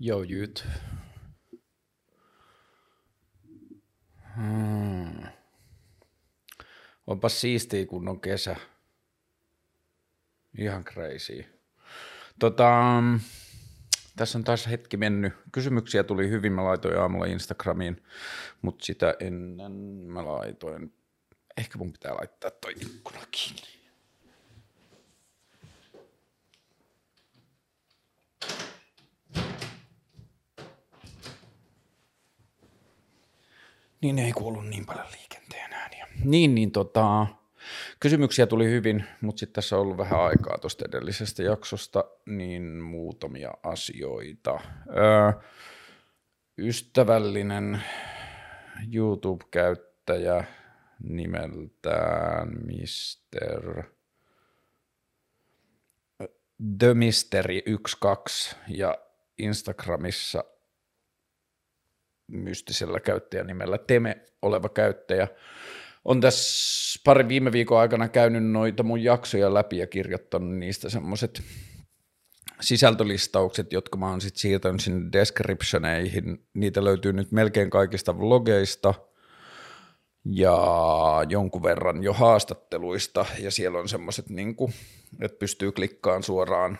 Jyt. Hmm. Onpa siistiä, kun on kesä. Ihan crazy. Tota, tässä on taas hetki mennyt. Kysymyksiä tuli hyvin, mä laitoin aamulla Instagramiin, mutta sitä ennen mä laitoin, ehkä mun pitää laittaa toi ikkuna kiinni. Niin ei kuulu niin paljon liikenteen ääniä. Niin, niin tota, kysymyksiä tuli hyvin, mutta sitten tässä on ollut vähän aikaa tuosta edellisestä jaksosta, niin muutamia asioita. Öö, ystävällinen YouTube-käyttäjä nimeltään Mr. The Mystery 12 ja Instagramissa mystisellä käyttäjänimellä Teme oleva käyttäjä on tässä pari viime viikon aikana käynyt noita mun jaksoja läpi ja kirjoittanut niistä semmoiset sisältölistaukset, jotka mä oon sitten siirtänyt sinne descriptioneihin. Niitä löytyy nyt melkein kaikista vlogeista ja jonkun verran jo haastatteluista ja siellä on semmoiset, niin että pystyy klikkaan suoraan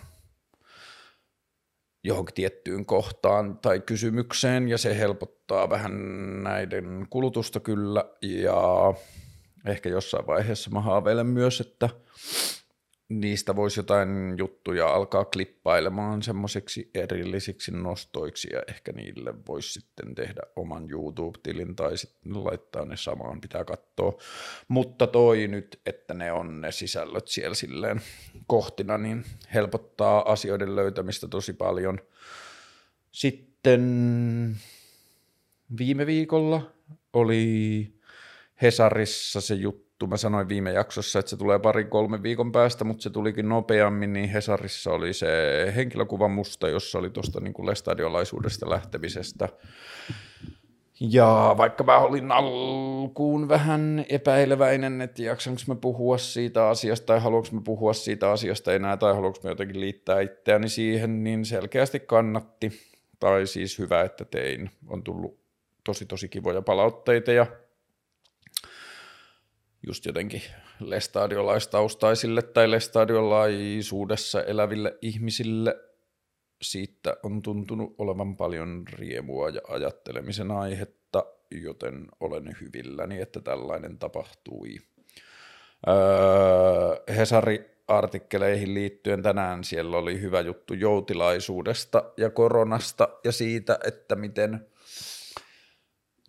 johonkin tiettyyn kohtaan tai kysymykseen ja se helpottaa vähän näiden kulutusta kyllä ja ehkä jossain vaiheessa mä haaveilen myös, että niistä voisi jotain juttuja alkaa klippailemaan semmoisiksi erillisiksi nostoiksi ja ehkä niille voisi sitten tehdä oman YouTube-tilin tai sitten laittaa ne samaan, pitää katsoa. Mutta toi nyt, että ne on ne sisällöt siellä silleen kohtina, niin helpottaa asioiden löytämistä tosi paljon. Sitten viime viikolla oli Hesarissa se juttu. Mä sanoin viime jaksossa, että se tulee pari kolme viikon päästä, mutta se tulikin nopeammin, niin Hesarissa oli se henkilökuva musta, jossa oli tuosta niin lestadiolaisuudesta lähtemisestä. Ja vaikka mä olin alkuun vähän epäileväinen, että jaksanko mä puhua siitä asiasta tai haluanko mä puhua siitä asiasta enää tai haluanko mä jotenkin liittää itseäni siihen, niin selkeästi kannatti. Tai siis hyvä, että tein. On tullut tosi tosi kivoja palautteita ja just jotenkin lestadiolaistaustaisille tai lestadiolaisuudessa eläville ihmisille siitä on tuntunut olevan paljon riemua ja ajattelemisen aihetta, joten olen hyvilläni, että tällainen tapahtui. Öö, Hesari-artikkeleihin liittyen tänään siellä oli hyvä juttu joutilaisuudesta ja koronasta ja siitä, että miten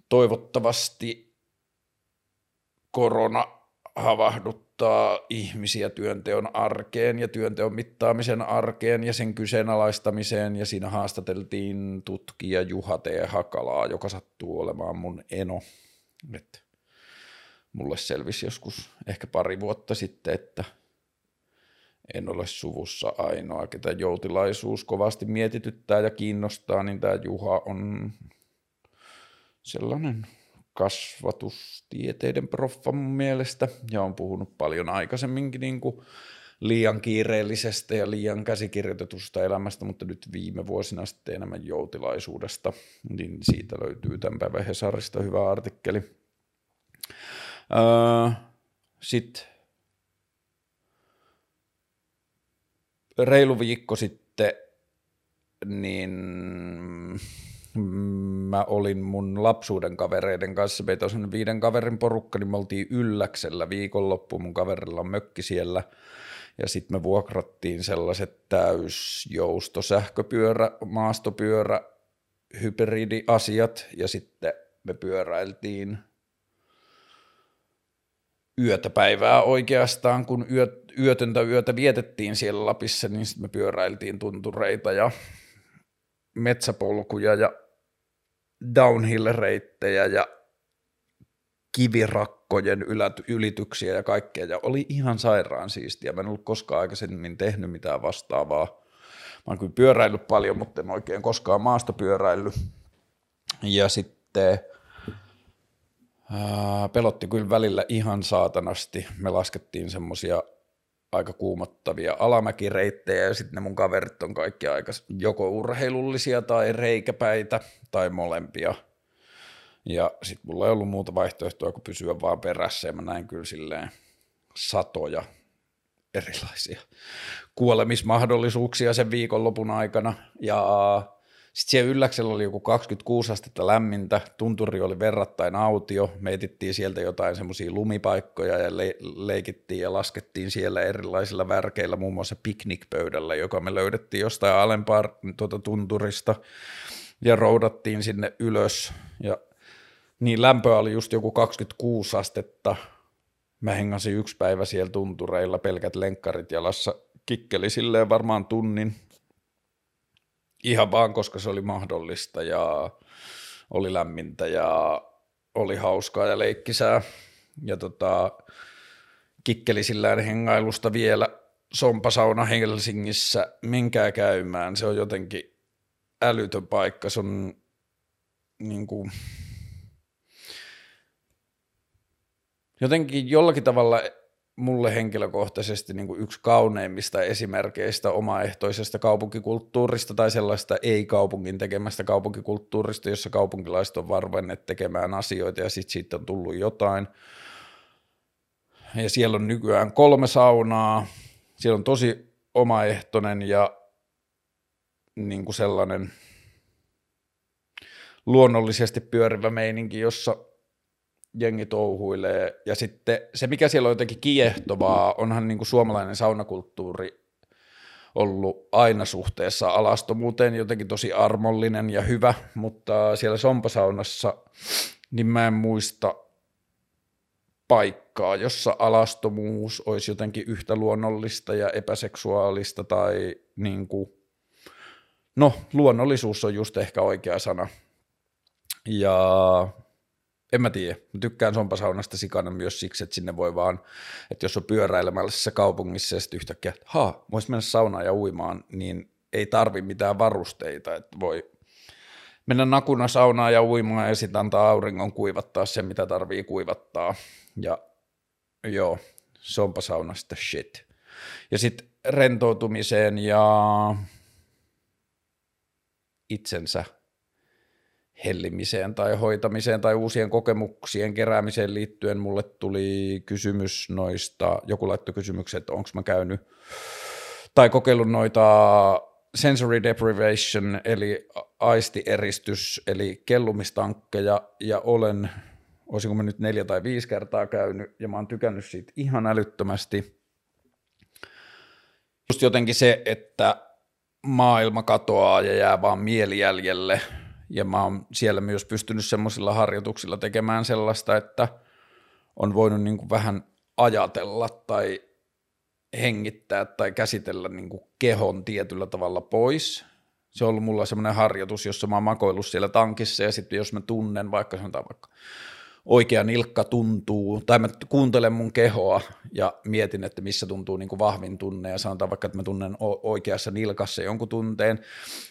toivottavasti korona havahduttaa ihmisiä työnteon arkeen ja työnteon mittaamisen arkeen ja sen kyseenalaistamiseen ja siinä haastateltiin tutkija Juha T. Hakalaa, joka sattuu olemaan mun eno. Et mulle selvisi joskus ehkä pari vuotta sitten, että en ole suvussa ainoa, ketä joutilaisuus kovasti mietityttää ja kiinnostaa, niin tämä Juha on sellainen kasvatustieteiden proffa mun mielestä, ja on puhunut paljon aikaisemminkin niin kuin liian kiireellisestä ja liian käsikirjoitetusta elämästä, mutta nyt viime vuosina sitten enemmän joutilaisuudesta, niin siitä löytyy tämän päivän Hesarista hyvä artikkeli. Öö, Sitten reilu viikko sitten, niin mä olin mun lapsuuden kavereiden kanssa, meitä on viiden kaverin porukka, niin me oltiin Ylläksellä viikonloppu, mun kaverilla on mökki siellä, ja sitten me vuokrattiin sellaiset täysjousto, sähköpyörä, maastopyörä, hybridiasiat, ja sitten me pyöräiltiin yötä päivää oikeastaan, kun yö, yötöntä yötä vietettiin siellä Lapissa, niin sitten me pyöräiltiin tuntureita ja metsäpolkuja ja downhill-reittejä ja kivirakkojen ylityksiä ja kaikkea, ja oli ihan sairaan siistiä. Mä en ollut koskaan aikaisemmin tehnyt mitään vastaavaa. Mä oon kyllä pyöräillyt paljon, mutta en oikein koskaan maasta pyöräillyt. Ja sitten ää, pelotti kyllä välillä ihan saatanasti. Me laskettiin semmosia aika kuumottavia alamäkireittejä ja sitten ne mun kaverit on kaikki aika joko urheilullisia tai reikäpäitä tai molempia. Ja sitten mulla ei ollut muuta vaihtoehtoa kuin pysyä vaan perässä ja mä näin kyllä silleen satoja erilaisia kuolemismahdollisuuksia sen viikonlopun aikana. Ja sitten siellä ylläksellä oli joku 26 astetta lämmintä, tunturi oli verrattain autio, me etittiin sieltä jotain semmoisia lumipaikkoja ja le- leikittiin ja laskettiin siellä erilaisilla värkeillä, muun muassa piknikpöydällä, joka me löydettiin jostain alempaa tuota tunturista ja roudattiin sinne ylös. Ja niin lämpöä oli just joku 26 astetta, mä hengasin yksi päivä siellä tuntureilla, pelkät lenkkarit jalassa, kikkeli silleen varmaan tunnin, ihan vaan koska se oli mahdollista ja oli lämmintä ja oli hauskaa ja leikkisää. Ja tota, kikkeli sillään hengailusta vielä Sompasauna Helsingissä, menkää käymään, se on jotenkin älytön paikka, se on niin kuin, jotenkin jollakin tavalla mulle henkilökohtaisesti niin kuin yksi kauneimmista esimerkkeistä omaehtoisesta kaupunkikulttuurista tai sellaista ei-kaupungin tekemästä kaupunkikulttuurista, jossa kaupunkilaiset on varvenneet tekemään asioita ja sitten siitä on tullut jotain. Ja siellä on nykyään kolme saunaa, siellä on tosi omaehtoinen ja niin kuin sellainen luonnollisesti pyörivä meininki, jossa jengi touhuilee. Ja sitten se, mikä siellä on jotenkin kiehtovaa, onhan niin kuin suomalainen saunakulttuuri ollut aina suhteessa alastomuuteen jotenkin tosi armollinen ja hyvä, mutta siellä sompasaunassa niin mä en muista paikkaa, jossa alastomuus olisi jotenkin yhtä luonnollista ja epäseksuaalista tai niin kuin, no luonnollisuus on just ehkä oikea sana. Ja en mä tiedä. Mä tykkään sompasaunasta sikana myös siksi, että sinne voi vaan, että jos on pyöräilemässä kaupungissa ja sitten yhtäkkiä, että haa, vois mennä saunaan ja uimaan, niin ei tarvi mitään varusteita, että voi mennä nakuna saunaan ja uimaan ja sitten antaa auringon kuivattaa sen, mitä tarvii kuivattaa. Ja joo, sompasaunasta shit. Ja sitten rentoutumiseen ja itsensä hellimiseen tai hoitamiseen tai uusien kokemuksien keräämiseen liittyen mulle tuli kysymys noista, joku laittoi kysymyksen, että onko mä käynyt tai kokeillut noita sensory deprivation eli aistieristys eli kellumistankkeja ja olen, olisinko mä nyt neljä tai viisi kertaa käynyt ja mä oon tykännyt siitä ihan älyttömästi. Just jotenkin se, että maailma katoaa ja jää vaan mieli jäljelle – ja mä oon siellä myös pystynyt semmoisilla harjoituksilla tekemään sellaista, että on voinut niin kuin vähän ajatella tai hengittää tai käsitellä niin kuin kehon tietyllä tavalla pois. Se on ollut mulla semmoinen harjoitus, jossa mä oon makoillut siellä tankissa ja sitten jos mä tunnen vaikka sanotaan vaikka oikea nilkka tuntuu, tai mä kuuntelen mun kehoa ja mietin, että missä tuntuu niin kuin vahvin tunne, ja sanotaan vaikka, että mä tunnen oikeassa nilkassa jonkun tunteen,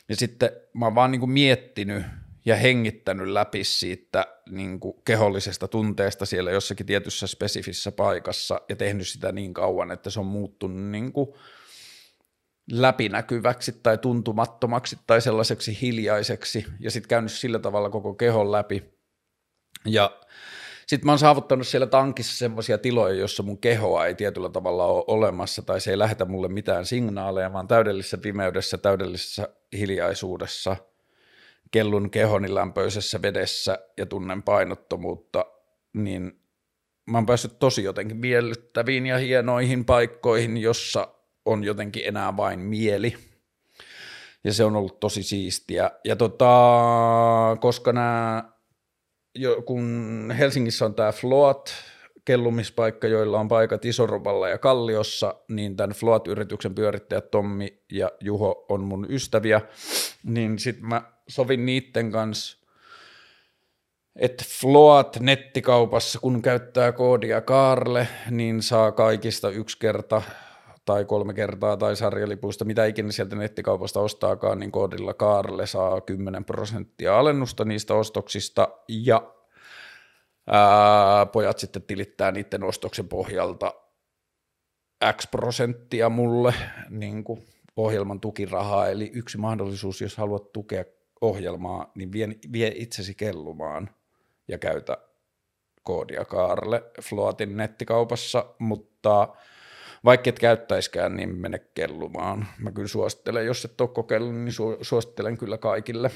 ja sitten mä oon vaan niin kuin miettinyt ja hengittänyt läpi siitä niin kuin kehollisesta tunteesta siellä jossakin tietyssä spesifissä paikassa, ja tehnyt sitä niin kauan, että se on muuttunut niin kuin läpinäkyväksi tai tuntumattomaksi tai sellaiseksi hiljaiseksi, ja sitten käynyt sillä tavalla koko kehon läpi, ja sitten mä oon saavuttanut siellä tankissa semmoisia tiloja, jossa mun kehoa ei tietyllä tavalla ole olemassa tai se ei lähetä mulle mitään signaaleja, vaan täydellisessä pimeydessä, täydellisessä hiljaisuudessa, kellun kehoni lämpöisessä vedessä ja tunnen painottomuutta, niin mä oon päässyt tosi jotenkin miellyttäviin ja hienoihin paikkoihin, jossa on jotenkin enää vain mieli. Ja se on ollut tosi siistiä. Ja tota, koska nämä jo, kun Helsingissä on tämä Float, kellumispaikka, joilla on paikat Isoroballa ja Kalliossa, niin tämän Float-yrityksen pyörittäjät Tommi ja Juho on mun ystäviä, niin sitten mä sovin niitten kanssa, että Float nettikaupassa, kun käyttää koodia Kaarle, niin saa kaikista yksi kerta tai kolme kertaa tai sarjalipuista, mitä ikinä sieltä nettikaupasta ostaakaan, niin koodilla Kaarle saa 10 prosenttia alennusta niistä ostoksista ja ää, pojat sitten tilittää niiden ostoksen pohjalta X prosenttia mulle niin kuin ohjelman tukirahaa, eli yksi mahdollisuus, jos haluat tukea ohjelmaa, niin vie, vie itsesi kellumaan ja käytä koodia Kaarle Floatin nettikaupassa, mutta vaikka et käyttäiskään, niin mene kellumaan. Mä kyllä suosittelen, jos et ole kokeillut, niin su- suosittelen kyllä kaikille.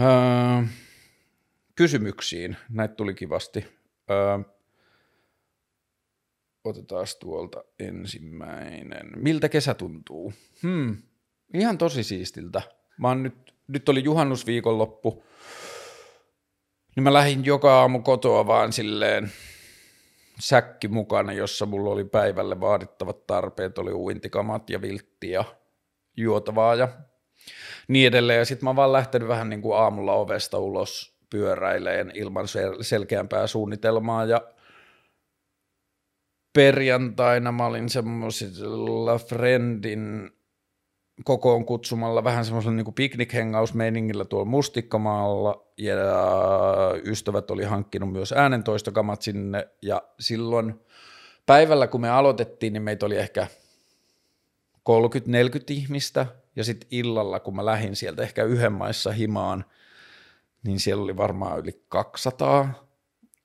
Öö, kysymyksiin, näitä tuli kivasti. Öö, otetaan tuolta ensimmäinen. Miltä kesä tuntuu? Hmm, ihan tosi siistiltä. Mä oon nyt, nyt oli juhannusviikonloppu, niin mä lähdin joka aamu kotoa vaan silleen säkki mukana, jossa mulla oli päivälle vaadittavat tarpeet, oli uintikamat ja viltti ja juotavaa ja niin edelleen. Ja sitten mä vaan lähtenyt vähän niin kuin aamulla ovesta ulos pyöräileen ilman sel- selkeämpää suunnitelmaa ja perjantaina mä olin semmoisella friendin kokoon kutsumalla vähän semmoisella niin piknikhengausmeiningillä tuolla Mustikkamaalla. Ja ystävät oli hankkinut myös äänentoistokamat sinne. Ja silloin päivällä kun me aloitettiin, niin meitä oli ehkä 30-40 ihmistä. Ja sitten illalla kun mä lähdin sieltä ehkä yhden maissa himaan, niin siellä oli varmaan yli 200,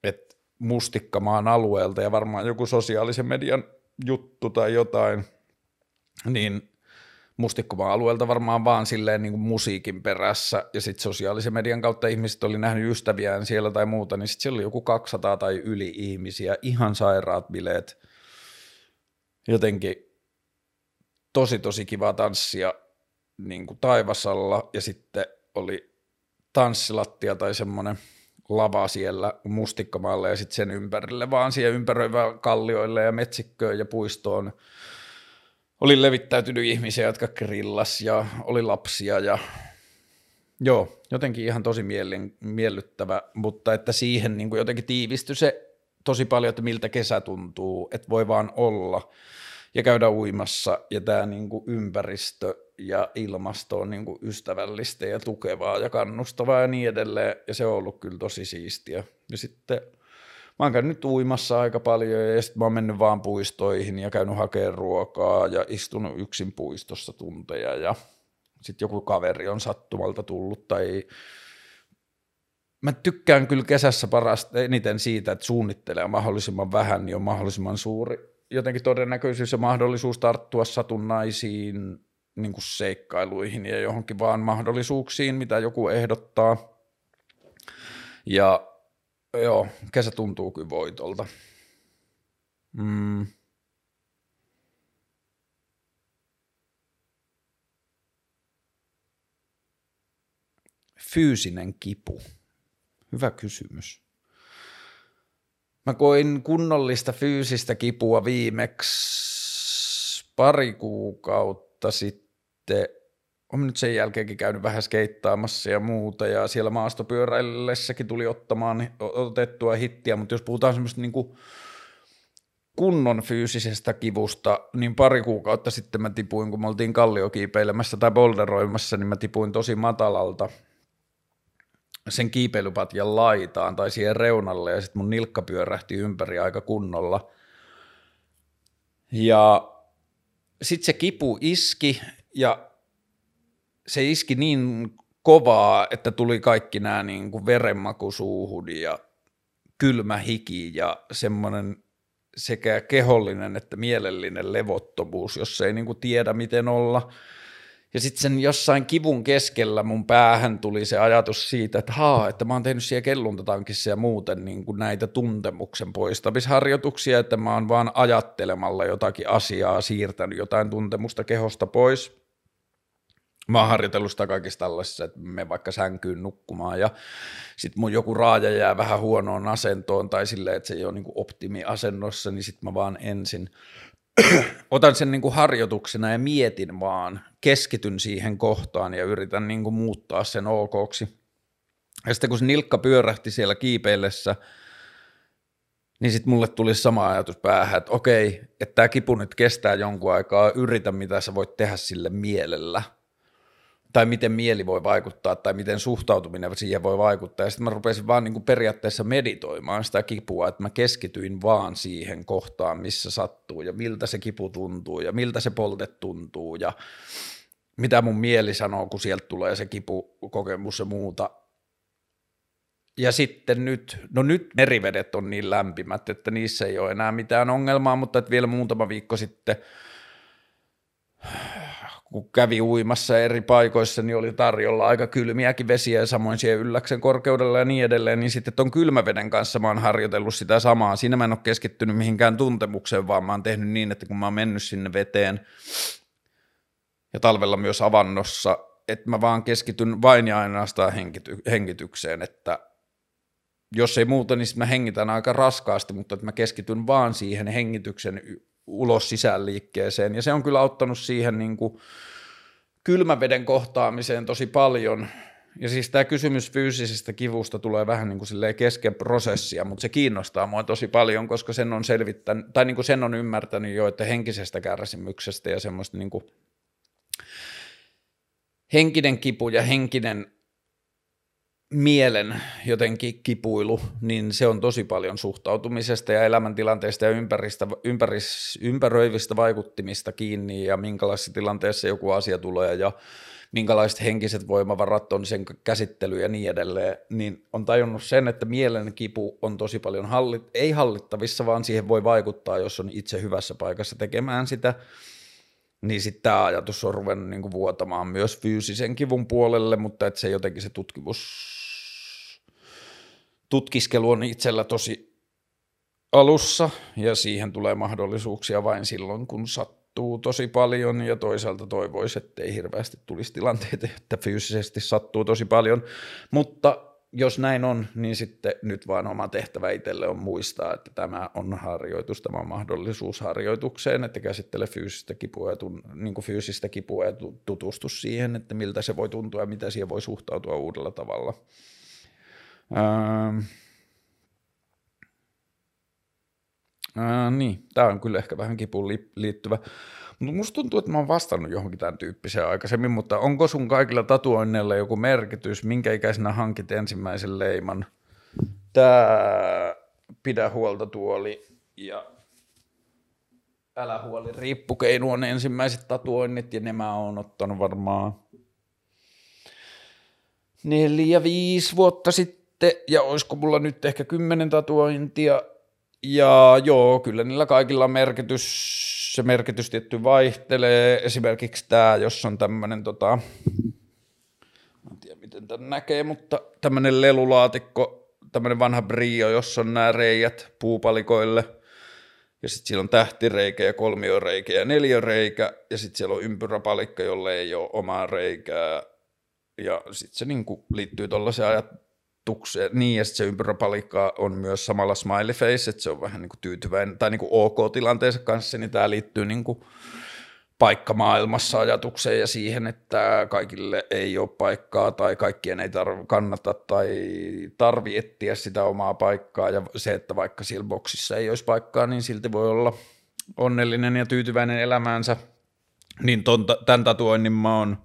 että Mustikkamaan alueelta ja varmaan joku sosiaalisen median juttu tai jotain, niin mustikkomaan alueelta varmaan vaan silleen niin kuin musiikin perässä ja sitten sosiaalisen median kautta ihmiset oli nähnyt ystäviään siellä tai muuta, niin sitten siellä oli joku 200 tai yli ihmisiä, ihan sairaat bileet. Jotenkin tosi tosi kiva tanssia niin kuin taivasalla ja sitten oli tanssilattia tai semmoinen lava siellä mustikkamaalle ja sitten sen ympärille vaan siihen ympäröivä kallioille ja metsikköön ja puistoon oli levittäytynyt ihmisiä, jotka grillas ja oli lapsia ja joo, jotenkin ihan tosi mielen, miellyttävä, mutta että siihen niin kuin jotenkin tiivistyi se tosi paljon, että miltä kesä tuntuu, että voi vaan olla ja käydä uimassa ja tämä niin kuin ympäristö ja ilmasto on niin kuin ystävällistä ja tukevaa ja kannustavaa ja niin edelleen. Ja se on ollut kyllä tosi siistiä. Ja sitten mä oon käynyt uimassa aika paljon ja sitten mä oon mennyt vaan puistoihin ja käynyt hakemaan ruokaa ja istunut yksin puistossa tunteja ja sitten joku kaveri on sattumalta tullut tai mä tykkään kyllä kesässä parasta eniten siitä, että suunnittelee mahdollisimman vähän, niin on mahdollisimman suuri jotenkin todennäköisyys ja mahdollisuus tarttua satunnaisiin niin kuin seikkailuihin ja johonkin vaan mahdollisuuksiin, mitä joku ehdottaa. Ja joo, kesä tuntuu kyllä voitolta. Mm. Fyysinen kipu. Hyvä kysymys. Mä koin kunnollista fyysistä kipua viimeksi pari kuukautta sitten on nyt sen jälkeenkin käynyt vähän skeittaamassa ja muuta, ja siellä maastopyöräillessäkin tuli ottamaan, otettua hittiä, mutta jos puhutaan semmoista niin kuin kunnon fyysisestä kivusta, niin pari kuukautta sitten mä tipuin, kun me oltiin kalliokiipeilemässä tai boulderoimassa, niin mä tipuin tosi matalalta sen kiipeilypatjan laitaan tai siihen reunalle, ja sitten mun nilkka pyörähti ympäri aika kunnolla. Ja sitten se kipu iski, ja se iski niin kovaa, että tuli kaikki nämä niin kuin verenmaku suuhun ja kylmä hiki ja semmoinen sekä kehollinen että mielellinen levottomuus, jos ei niin kuin tiedä miten olla. Ja sitten sen jossain kivun keskellä mun päähän tuli se ajatus siitä, että haa, että mä oon tehnyt siellä kelluntatankissa ja muuten niin kuin näitä tuntemuksen poistamisharjoituksia, että mä oon vaan ajattelemalla jotakin asiaa siirtänyt jotain tuntemusta kehosta pois – mä oon harjoitellut sitä kaikista tällaisissa, että me vaikka sänkyyn nukkumaan ja sitten mun joku raaja jää vähän huonoon asentoon tai silleen, että se ei ole niin optimiasennossa, niin sitten mä vaan ensin otan sen niin kuin harjoituksena ja mietin vaan, keskityn siihen kohtaan ja yritän niin kuin muuttaa sen okoksi. Ja sitten kun se nilkka pyörähti siellä kiipeillessä, niin sitten mulle tuli sama ajatus päähän, että okei, että tämä kipu nyt kestää jonkun aikaa, yritä mitä sä voit tehdä sille mielellä – tai miten mieli voi vaikuttaa, tai miten suhtautuminen siihen voi vaikuttaa. Ja sitten mä rupesin vaan niin kuin periaatteessa meditoimaan sitä kipua, että mä keskityin vaan siihen kohtaan, missä sattuu, ja miltä se kipu tuntuu, ja miltä se polte tuntuu, ja mitä mun mieli sanoo, kun sieltä tulee se kipukokemus ja muuta. Ja sitten nyt, no nyt merivedet on niin lämpimät, että niissä ei ole enää mitään ongelmaa, mutta että vielä muutama viikko sitten – kun kävi uimassa eri paikoissa, niin oli tarjolla aika kylmiäkin vesiä ja samoin siihen ylläksen korkeudella ja niin edelleen, niin sitten tuon kylmäveden kanssa mä oon harjoitellut sitä samaa. Siinä mä en ole keskittynyt mihinkään tuntemukseen, vaan mä oon tehnyt niin, että kun mä oon mennyt sinne veteen ja talvella myös avannossa, että mä vaan keskityn vain ja ainoastaan hengity- hengitykseen, että jos ei muuta, niin mä hengitän aika raskaasti, mutta että mä keskityn vaan siihen hengityksen ulos sisään liikkeeseen. Ja se on kyllä auttanut siihen niin kuin kylmäveden kohtaamiseen tosi paljon. Ja siis tämä kysymys fyysisestä kivusta tulee vähän niin kuin kesken prosessia, mutta se kiinnostaa mua tosi paljon, koska sen on selvittänyt, tai niin kuin sen on ymmärtänyt jo, että henkisestä kärsimyksestä ja semmoista niin kuin henkinen kipu ja henkinen mielen jotenkin kipuilu, niin se on tosi paljon suhtautumisesta ja elämäntilanteesta ja ympäristä, ympäris, ympäröivistä vaikuttimista kiinni ja minkälaisessa tilanteessa joku asia tulee ja minkälaiset henkiset voimavarat on sen käsittely ja niin edelleen, niin on tajunnut sen, että mielen kipu on tosi paljon hallit, ei hallittavissa, vaan siihen voi vaikuttaa, jos on itse hyvässä paikassa tekemään sitä, niin sitten tämä ajatus on ruvennut niinku vuotamaan myös fyysisen kivun puolelle, mutta että se jotenkin se tutkimus tutkiskelu on itsellä tosi alussa ja siihen tulee mahdollisuuksia vain silloin, kun sattuu tosi paljon ja toisaalta toivoisi, että ei hirveästi tulisi tilanteita, että fyysisesti sattuu tosi paljon, mutta jos näin on, niin sitten nyt vaan oma tehtävä itselle on muistaa, että tämä on harjoitus, tämä on mahdollisuus harjoitukseen, että käsittele fyysistä kipua ja, tun, niin kuin fyysistä kipua ja tutustu siihen, että miltä se voi tuntua ja mitä siihen voi suhtautua uudella tavalla. Ää, ää, niin, tämä on kyllä ehkä vähän kipuun liittyvä. Mutta musta tuntuu, että mä oon vastannut johonkin tämän tyyppiseen aikaisemmin, mutta onko sun kaikilla tatuoinneilla joku merkitys? Minkä ikäisenä hankit ensimmäisen leiman? Tää pidä huolta tuoli ja älä huoli riippukeinu on ensimmäiset tatuoinnit ja ne mä oon ottanut varmaan neljä, viisi vuotta sitten, ja olisiko mulla nyt ehkä kymmenen tatuointia, ja joo, kyllä niillä kaikilla merkitys, se merkitys tietty vaihtelee, esimerkiksi tämä, jos on tämmöinen tota, en tiedä miten tämän näkee, mutta tämmöinen lelulaatikko, tämmöinen vanha brio, jossa on nämä reijät puupalikoille, ja sitten siellä on tähtireikä ja kolmioreikä ja neljöreikä, ja sitten siellä on ympyräpalikka, jolle ei ole omaa reikää, ja sitten se niinku liittyy tuollaiseen tukseen. Niin, ja sitten se ympyräpalikka on myös samalla smiley face, että se on vähän niin kuin tyytyväinen, tai niin kuin ok-tilanteensa kanssa, niin tämä liittyy niin kuin paikkamaailmassa ajatukseen ja siihen, että kaikille ei ole paikkaa tai kaikkien ei tarv- kannata tai tarvi etsiä sitä omaa paikkaa ja se, että vaikka siellä boksissa ei olisi paikkaa, niin silti voi olla onnellinen ja tyytyväinen elämäänsä. Niin ton, tämän tatuoinnin mä oon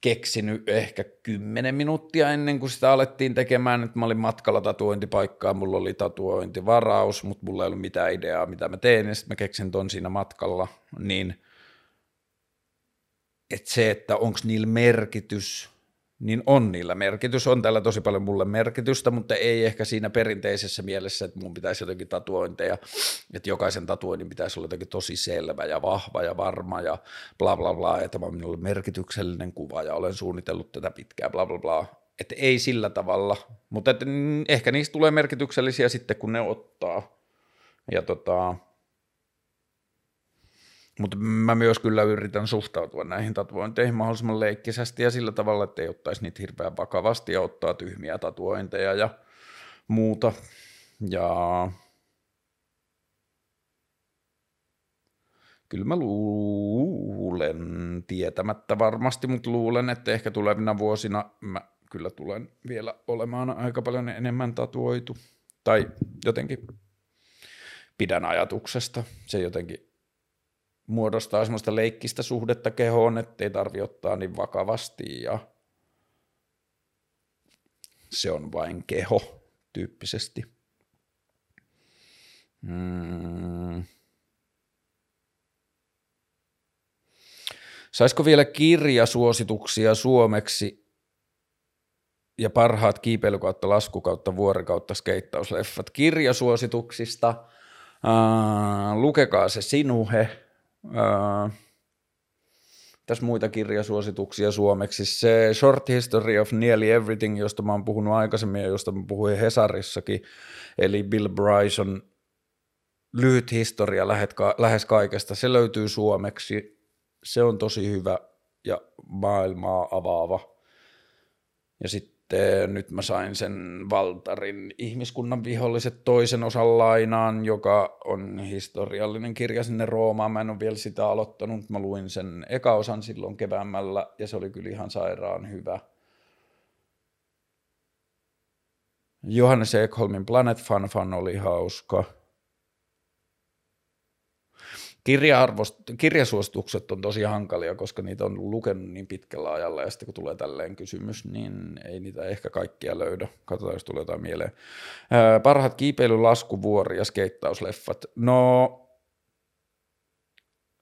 keksinyt ehkä kymmenen minuuttia ennen kuin sitä alettiin tekemään, että mä olin matkalla tatuointipaikkaan, mulla oli tatuointivaraus, mutta mulla ei ollut mitään ideaa, mitä mä teen, ja sitten mä keksin ton siinä matkalla, niin että se, että onko niillä merkitys, niin on niillä merkitys. On tällä tosi paljon mulle merkitystä, mutta ei ehkä siinä perinteisessä mielessä, että mun pitäisi jotenkin tatuointeja, että jokaisen tatuoinnin pitäisi olla jotenkin tosi selvä ja vahva ja varma ja bla bla bla, että tämä on minulle merkityksellinen kuva ja olen suunnitellut tätä pitkään bla bla bla. Että ei sillä tavalla, mutta että ehkä niistä tulee merkityksellisiä sitten, kun ne ottaa. Ja tota, mutta mä myös kyllä yritän suhtautua näihin tatuointeihin mahdollisimman leikkisästi ja sillä tavalla, että ei ottaisi niitä hirveän vakavasti ja ottaa tyhmiä tatuointeja ja muuta. Ja kyllä mä luulen, tietämättä varmasti, mutta luulen, että ehkä tulevina vuosina mä kyllä tulen vielä olemaan aika paljon enemmän tatuoitu. Tai jotenkin pidän ajatuksesta. Se jotenkin muodostaa semmoista leikkistä suhdetta kehoon, ettei tarvi ottaa niin vakavasti ja se on vain keho tyyppisesti. Mm. Saisiko vielä kirjasuosituksia suomeksi ja parhaat kiipeily kautta lasku kautta vuori kautta skeittausleffat kirjasuosituksista? Uh, lukekaa se Sinuhe. Uh, tässä muita kirjasuosituksia suomeksi. Se Short History of Nearly Everything, josta mä oon puhunut aikaisemmin ja josta mä puhuin Hesarissakin, eli Bill Bryson lyhyt historia lähes kaikesta. Se löytyy suomeksi. Se on tosi hyvä ja maailmaa avaava. Ja sitten nyt mä sain sen Valtarin ihmiskunnan viholliset toisen osan lainaan, joka on historiallinen kirja sinne Roomaan. Mä en ole vielä sitä aloittanut, mä luin sen eka osan silloin keväämällä ja se oli kyllä ihan sairaan hyvä. Johannes Ekholmin Planet Fun Fun oli hauska kirjasuositukset on tosi hankalia, koska niitä on lukenut niin pitkällä ajalla ja sitten kun tulee tälleen kysymys, niin ei niitä ehkä kaikkia löydä. Katsotaan, jos tulee jotain mieleen. parhaat kiipeily, laskuvuori ja skeittausleffat. No,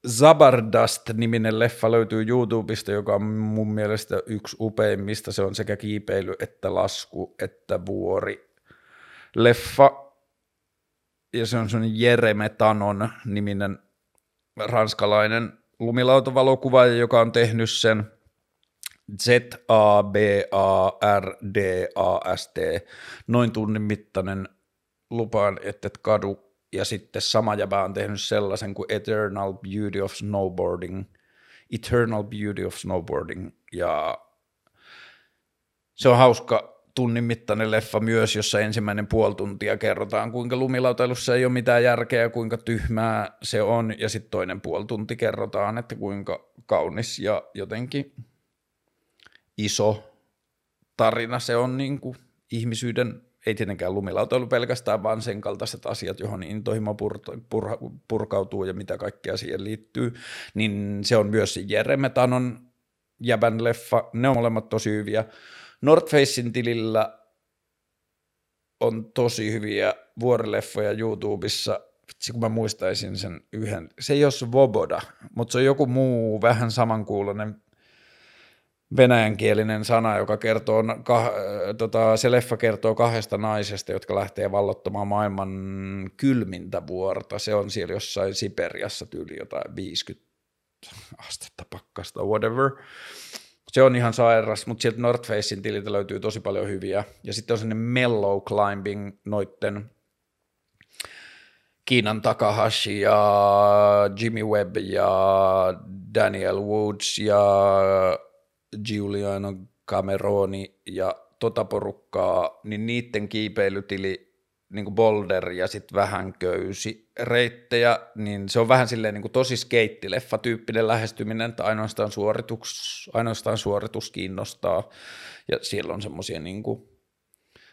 Zabardast-niminen leffa löytyy YouTubesta, joka on mun mielestä yksi upeimmista. Se on sekä kiipeily että lasku että vuori leffa. Ja se on sellainen Jereme Tanon niminen ranskalainen lumilautavalokuvaaja, joka on tehnyt sen Z-A-B-A-R-D-A-S-T, noin tunnin mittainen lupaan, että et kadu, ja sitten sama jäbä on tehnyt sellaisen kuin Eternal Beauty of Snowboarding, Eternal Beauty of Snowboarding, ja se on hauska tunnin mittainen leffa myös, jossa ensimmäinen puoli tuntia kerrotaan, kuinka lumilautailussa ei ole mitään järkeä ja kuinka tyhmää se on, ja sitten toinen puoli tunti kerrotaan, että kuinka kaunis ja jotenkin iso tarina se on niin kuin ihmisyyden, ei tietenkään lumilautailu pelkästään, vaan sen kaltaiset asiat, johon intohimo pur- pur- purkautuu ja mitä kaikkea siihen liittyy, niin se on myös Jeremetanon jäbän leffa, ne on molemmat tosi hyviä. North Facein tilillä on tosi hyviä vuorileffoja YouTubessa, vitsi kun mä muistaisin sen yhden, se ei ole Svoboda, mutta se on joku muu vähän samankuuloinen venäjänkielinen sana, joka kertoo, kah, tota, se leffa kertoo kahdesta naisesta, jotka lähtee vallottamaan maailman kylmintä vuorta. Se on siellä jossain Siperiassa tyyli jotain 50 astetta pakkasta, whatever se on ihan sairas, mutta sieltä North Facein tililtä löytyy tosi paljon hyviä. Ja sitten on sellainen mellow climbing noitten Kiinan Takahashi ja Jimmy Webb ja Daniel Woods ja Giuliano Cameroni ja tota porukkaa, niin niiden kiipeilytili niin kuin boulder ja sitten vähän köysi reittejä, niin se on vähän silleen niin kuin tosi skeittileffa tyyppinen lähestyminen, että ainoastaan suoritus, ainoastaan suoritus kiinnostaa ja siellä on semmoisia niin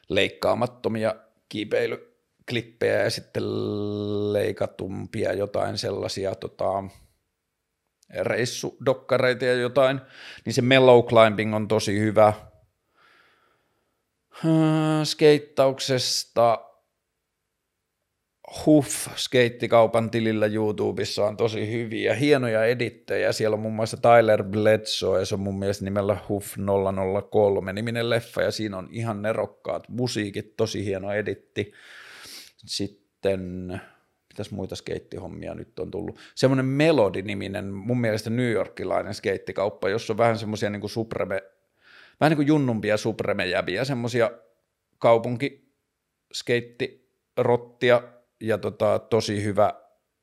leikkaamattomia kiipeilyklippejä ja sitten leikatumpia jotain sellaisia tota, reissudokkareita ja jotain, niin se mellow climbing on tosi hyvä. Skeittauksesta Huff skeittikaupan tilillä YouTubessa on tosi hyviä, hienoja edittejä. Siellä on muun muassa Tyler Bledsoe ja se on mun mielestä nimellä Huff 003 niminen leffa ja siinä on ihan nerokkaat musiikit, tosi hieno editti. Sitten, mitäs muita skeittihommia nyt on tullut? Semmoinen Melody-niminen, mun mielestä New Yorkilainen skeittikauppa, jossa on vähän semmoisia niin kuin supreme, vähän niin kuin junnumpia supreme-jäviä, semmoisia kaupunkiskeitti-rottia, ja tota, tosi hyvä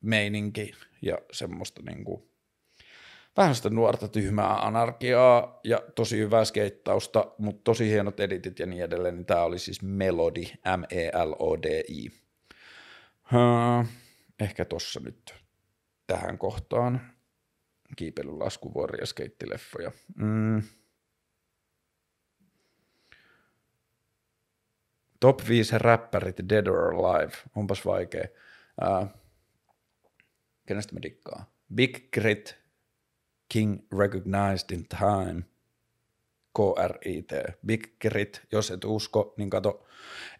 meininki ja semmoista niin kuin, vähän sitä nuorta tyhmää anarkiaa ja tosi hyvää skeittausta, mutta tosi hienot editit ja niin edelleen, niin tämä oli siis M-E-L-O-D-I. Uh, ehkä tossa nyt tähän kohtaan kiipeilyn laskuvuori ja skeittileffoja. Mm. Top 5 räppärit Dead or Alive, onpas vaikea. Ää, kenestä mä dikkaan? Big Grit, King Recognized in Time, KRIT, Big Grit, jos et usko, niin kato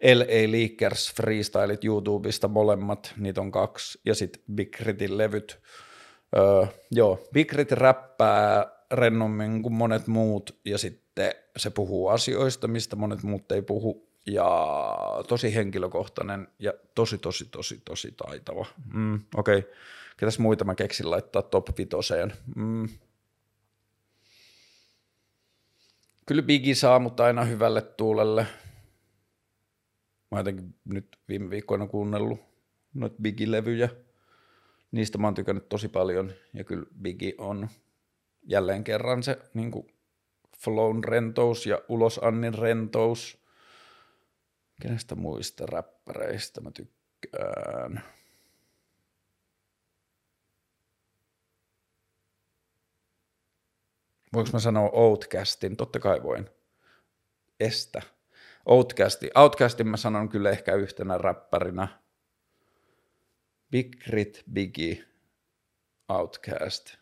LA Leakers freestylit YouTubesta molemmat, niitä on kaksi, ja sitten Big Gritin levyt. Öö, joo, Big Grit räppää rennommin kuin monet muut, ja sitten se puhuu asioista, mistä monet muut ei puhu, ja tosi henkilökohtainen ja tosi, tosi, tosi, tosi taitava. Mm, Okei, okay. ketäs muita mä keksin laittaa top vitoseen? Mm. Kyllä Biggie saa, mutta aina hyvälle tuulelle. Mä jotenkin nyt viime viikkoina kuunnellut noita Biggie-levyjä. Niistä mä oon tykännyt tosi paljon ja kyllä Biggie on jälleen kerran se niin flown rentous ja ulos Annin rentous. Kenestä muista räppäreistä mä tykkään? Voinko mä sanoa Outcastin? Totta kai voin. Estä. Outcasti. Outcastin mä sanon kyllä ehkä yhtenä räppärinä. Big Crit, Biggie, Outcast.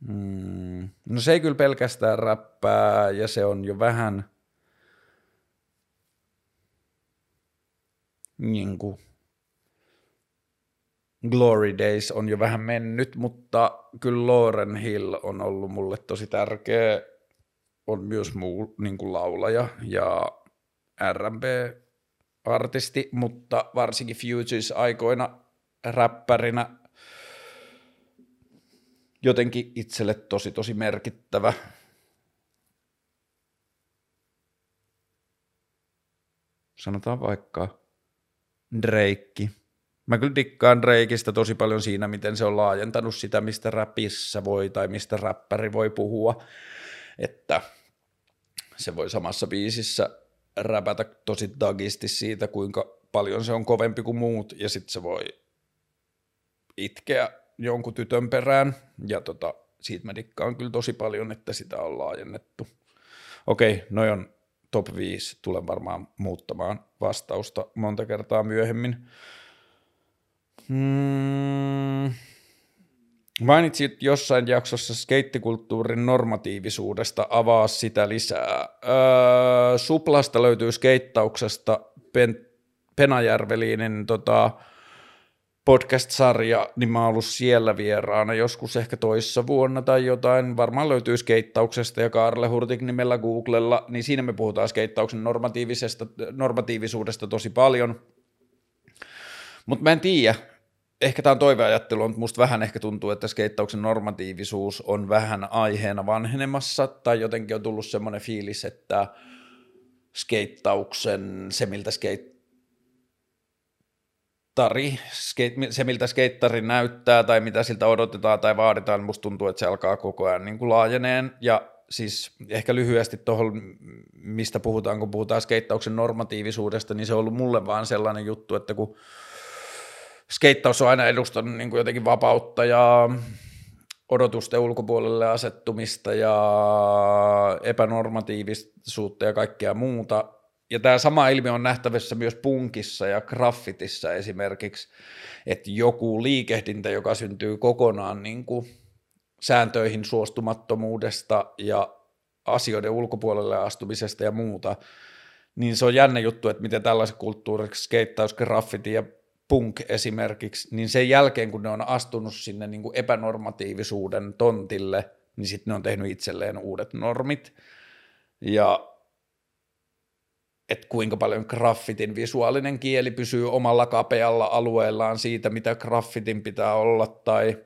Mm. No se ei kyllä pelkästään räppää ja se on jo vähän niin kuin Glory Days on jo vähän mennyt, mutta kyllä Lauren Hill on ollut mulle tosi tärkeä. On myös muu niin kuin laulaja ja R&B-artisti, mutta varsinkin Futures-aikoina räppärinä jotenkin itselle tosi tosi merkittävä. Sanotaan vaikka Drake. Mä kyllä dikkaan Drakeista tosi paljon siinä, miten se on laajentanut sitä, mistä räpissä voi tai mistä räppäri voi puhua. Että se voi samassa biisissä räpätä tosi dagisti siitä, kuinka paljon se on kovempi kuin muut, ja sitten se voi itkeä jonkun tytön perään, ja tota, siitä mä dikkaan kyllä tosi paljon, että sitä on laajennettu. Okei, noin on top 5, tulen varmaan muuttamaan vastausta monta kertaa myöhemmin. Hmm. Mainitsit jossain jaksossa skeittikulttuurin normatiivisuudesta, avaa sitä lisää. Öö, Suplasta löytyy skeittauksesta Pen- Penajärveliinin tota, podcast-sarja, niin mä oon ollut siellä vieraana joskus ehkä toissa vuonna tai jotain, varmaan löytyy skeittauksesta ja Karle Hurtik nimellä Googlella, niin siinä me puhutaan skeittauksen normatiivisesta, normatiivisuudesta tosi paljon. Mutta mä en tiedä, ehkä tämä on toiveajattelu, mutta musta vähän ehkä tuntuu, että skeittauksen normatiivisuus on vähän aiheena vanhenemassa, tai jotenkin on tullut semmoinen fiilis, että skeittauksen, se miltä skate skeittari, se miltä skeittari näyttää tai mitä siltä odotetaan tai vaaditaan, musta tuntuu, että se alkaa koko ajan niin kuin laajeneen. Ja siis ehkä lyhyesti tuohon, mistä puhutaan, kun puhutaan skeittauksen normatiivisuudesta, niin se on ollut mulle vaan sellainen juttu, että kun skeittaus on aina edustanut niin kuin jotenkin vapautta ja odotusten ulkopuolelle asettumista ja epänormatiivisuutta ja kaikkea muuta, ja tämä sama ilmiö on nähtävissä myös punkissa ja graffitissa esimerkiksi, että joku liikehdintä, joka syntyy kokonaan niin kuin sääntöihin suostumattomuudesta ja asioiden ulkopuolelle astumisesta ja muuta, niin se on jännä juttu, että miten tällaiset kulttuuriksi skeittaus, graffiti ja punk esimerkiksi, niin sen jälkeen kun ne on astunut sinne niin kuin epänormatiivisuuden tontille, niin sitten ne on tehnyt itselleen uudet normit. Ja että kuinka paljon graffitin visuaalinen kieli pysyy omalla kapealla alueellaan siitä, mitä graffitin pitää olla, tai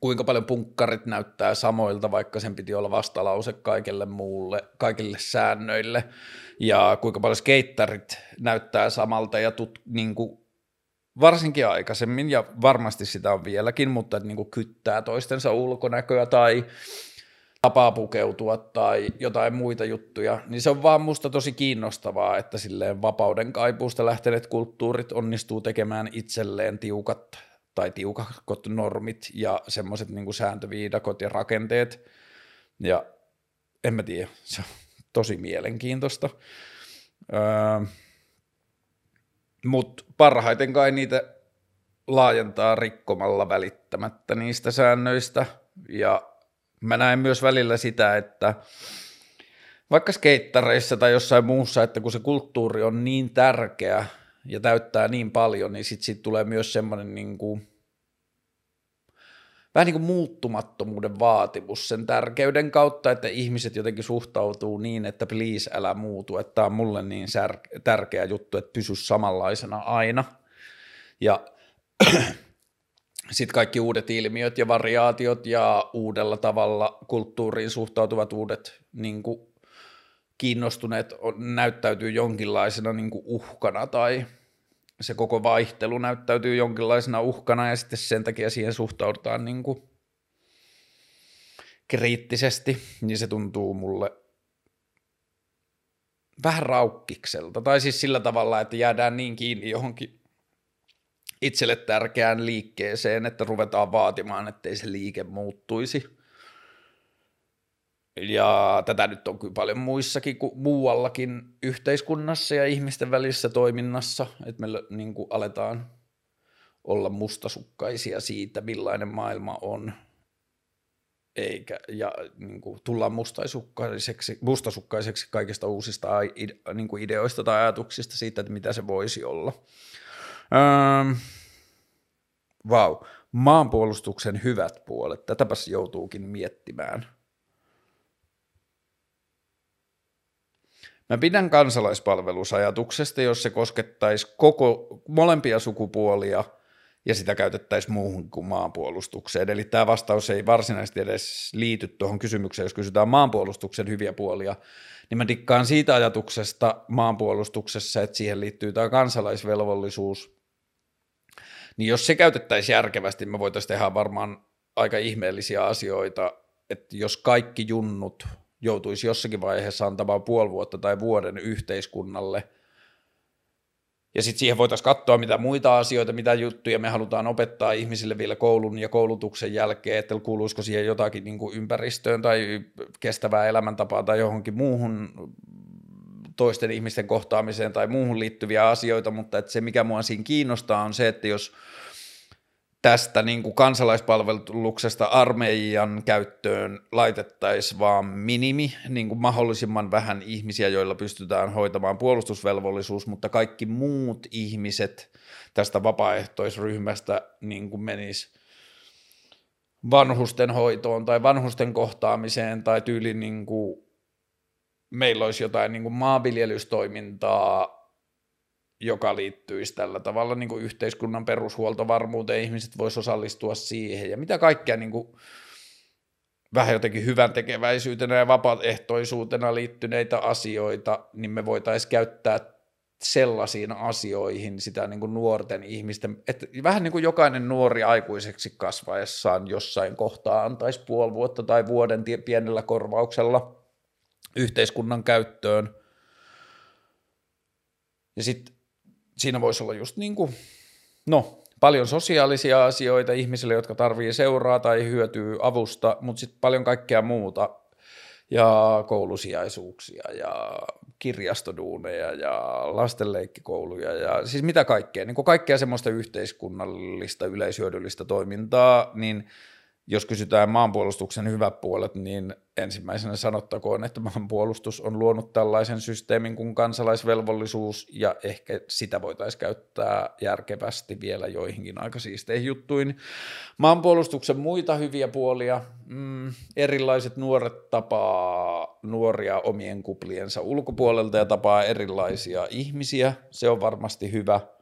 kuinka paljon punkkarit näyttää samoilta, vaikka sen piti olla vastalause kaikille muulle, kaikille säännöille, ja kuinka paljon skeittarit näyttää samalta, ja tut, niin kuin, varsinkin aikaisemmin, ja varmasti sitä on vieläkin, mutta niin kuin kyttää toistensa ulkonäköä, tai tapaa pukeutua tai jotain muita juttuja, niin se on vaan musta tosi kiinnostavaa, että silleen vapauden kaipuusta lähteneet kulttuurit onnistuu tekemään itselleen tiukat tai tiukakot normit ja semmoiset niin sääntöviidakot ja rakenteet Ja en mä tiedä, se on tosi mielenkiintoista. Öö, Mutta parhaiten kai niitä laajentaa rikkomalla välittämättä niistä säännöistä. Ja mä näen myös välillä sitä, että vaikka skeittareissa tai jossain muussa, että kun se kulttuuri on niin tärkeä ja täyttää niin paljon, niin sitten sit tulee myös semmoinen niin kuin, vähän niin kuin muuttumattomuuden vaatimus sen tärkeyden kautta, että ihmiset jotenkin suhtautuu niin, että please älä muutu, että tämä on mulle niin tärkeä juttu, että pysy samanlaisena aina. Ja sitten kaikki uudet ilmiöt ja variaatiot ja uudella tavalla kulttuuriin suhtautuvat uudet niin kuin kiinnostuneet on, näyttäytyy jonkinlaisena niin kuin uhkana tai se koko vaihtelu näyttäytyy jonkinlaisena uhkana ja sitten sen takia siihen suhtaudutaan niin kuin kriittisesti, niin se tuntuu mulle vähän raukkikselta. Tai siis sillä tavalla, että jäädään niin kiinni johonkin itselle tärkeään liikkeeseen, että ruvetaan vaatimaan, ettei se liike muuttuisi. Ja tätä nyt on kyllä paljon muissakin kuin muuallakin yhteiskunnassa ja ihmisten välisessä toiminnassa, että me niin kuin aletaan olla mustasukkaisia siitä, millainen maailma on, eikä, ja niin kuin, tullaan mustasukkaiseksi, mustasukkaiseksi kaikista uusista niin kuin ideoista tai ajatuksista siitä, että mitä se voisi olla. Ähm, vau, maanpuolustuksen hyvät puolet, tätäpäs joutuukin miettimään. Mä pidän kansalaispalvelusajatuksesta, jos se koskettaisi koko molempia sukupuolia ja sitä käytettäisiin muuhun kuin maanpuolustukseen. Eli tämä vastaus ei varsinaisesti edes liity tuohon kysymykseen, jos kysytään maanpuolustuksen hyviä puolia, niin mä dikkaan siitä ajatuksesta maanpuolustuksessa, että siihen liittyy tämä kansalaisvelvollisuus. Niin jos se käytettäisiin järkevästi, me voitaisiin tehdä varmaan aika ihmeellisiä asioita, että jos kaikki junnut joutuisi jossakin vaiheessa antamaan puoli vuotta tai vuoden yhteiskunnalle. Ja sitten siihen voitaisiin katsoa, mitä muita asioita, mitä juttuja me halutaan opettaa ihmisille vielä koulun ja koulutuksen jälkeen, että kuuluisiko siihen jotakin niin kuin ympäristöön tai kestävää elämäntapaa tai johonkin muuhun toisten ihmisten kohtaamiseen tai muuhun liittyviä asioita, mutta että se mikä mua siinä kiinnostaa on se, että jos tästä niin kuin kansalaispalveluksesta armeijan käyttöön laitettaisiin vaan minimi, niin kuin mahdollisimman vähän ihmisiä, joilla pystytään hoitamaan puolustusvelvollisuus, mutta kaikki muut ihmiset tästä vapaaehtoisryhmästä niin kuin menis vanhusten hoitoon tai vanhusten kohtaamiseen tai tyyli niin kuin meillä olisi jotain niin kuin maanviljelystoimintaa, joka liittyisi tällä tavalla niin kuin yhteiskunnan perushuoltovarmuuteen, ihmiset voisivat osallistua siihen ja mitä kaikkea niin kuin vähän jotenkin hyvän tekeväisyytenä ja vapaaehtoisuutena liittyneitä asioita, niin me voitaisiin käyttää sellaisiin asioihin sitä niin kuin nuorten ihmisten, että vähän niin kuin jokainen nuori aikuiseksi kasvaessaan jossain kohtaa antaisi puoli vuotta tai vuoden pienellä korvauksella yhteiskunnan käyttöön. Ja sitten siinä voisi olla just niin kuin, no, paljon sosiaalisia asioita ihmisille, jotka tarvii seuraa tai hyötyy avusta, mutta sitten paljon kaikkea muuta. Ja koulusijaisuuksia ja kirjastoduuneja ja lastenleikkikouluja ja siis mitä kaikkea, niin kuin kaikkea semmoista yhteiskunnallista yleishyödyllistä toimintaa, niin – jos kysytään maanpuolustuksen hyvät puolet, niin ensimmäisenä sanottakoon, että maanpuolustus on luonut tällaisen systeemin kuin kansalaisvelvollisuus, ja ehkä sitä voitaisiin käyttää järkevästi vielä joihinkin aika siisteihin juttuihin. Maanpuolustuksen muita hyviä puolia, mm, erilaiset nuoret tapaa nuoria omien kupliensa ulkopuolelta ja tapaa erilaisia ihmisiä, se on varmasti hyvä –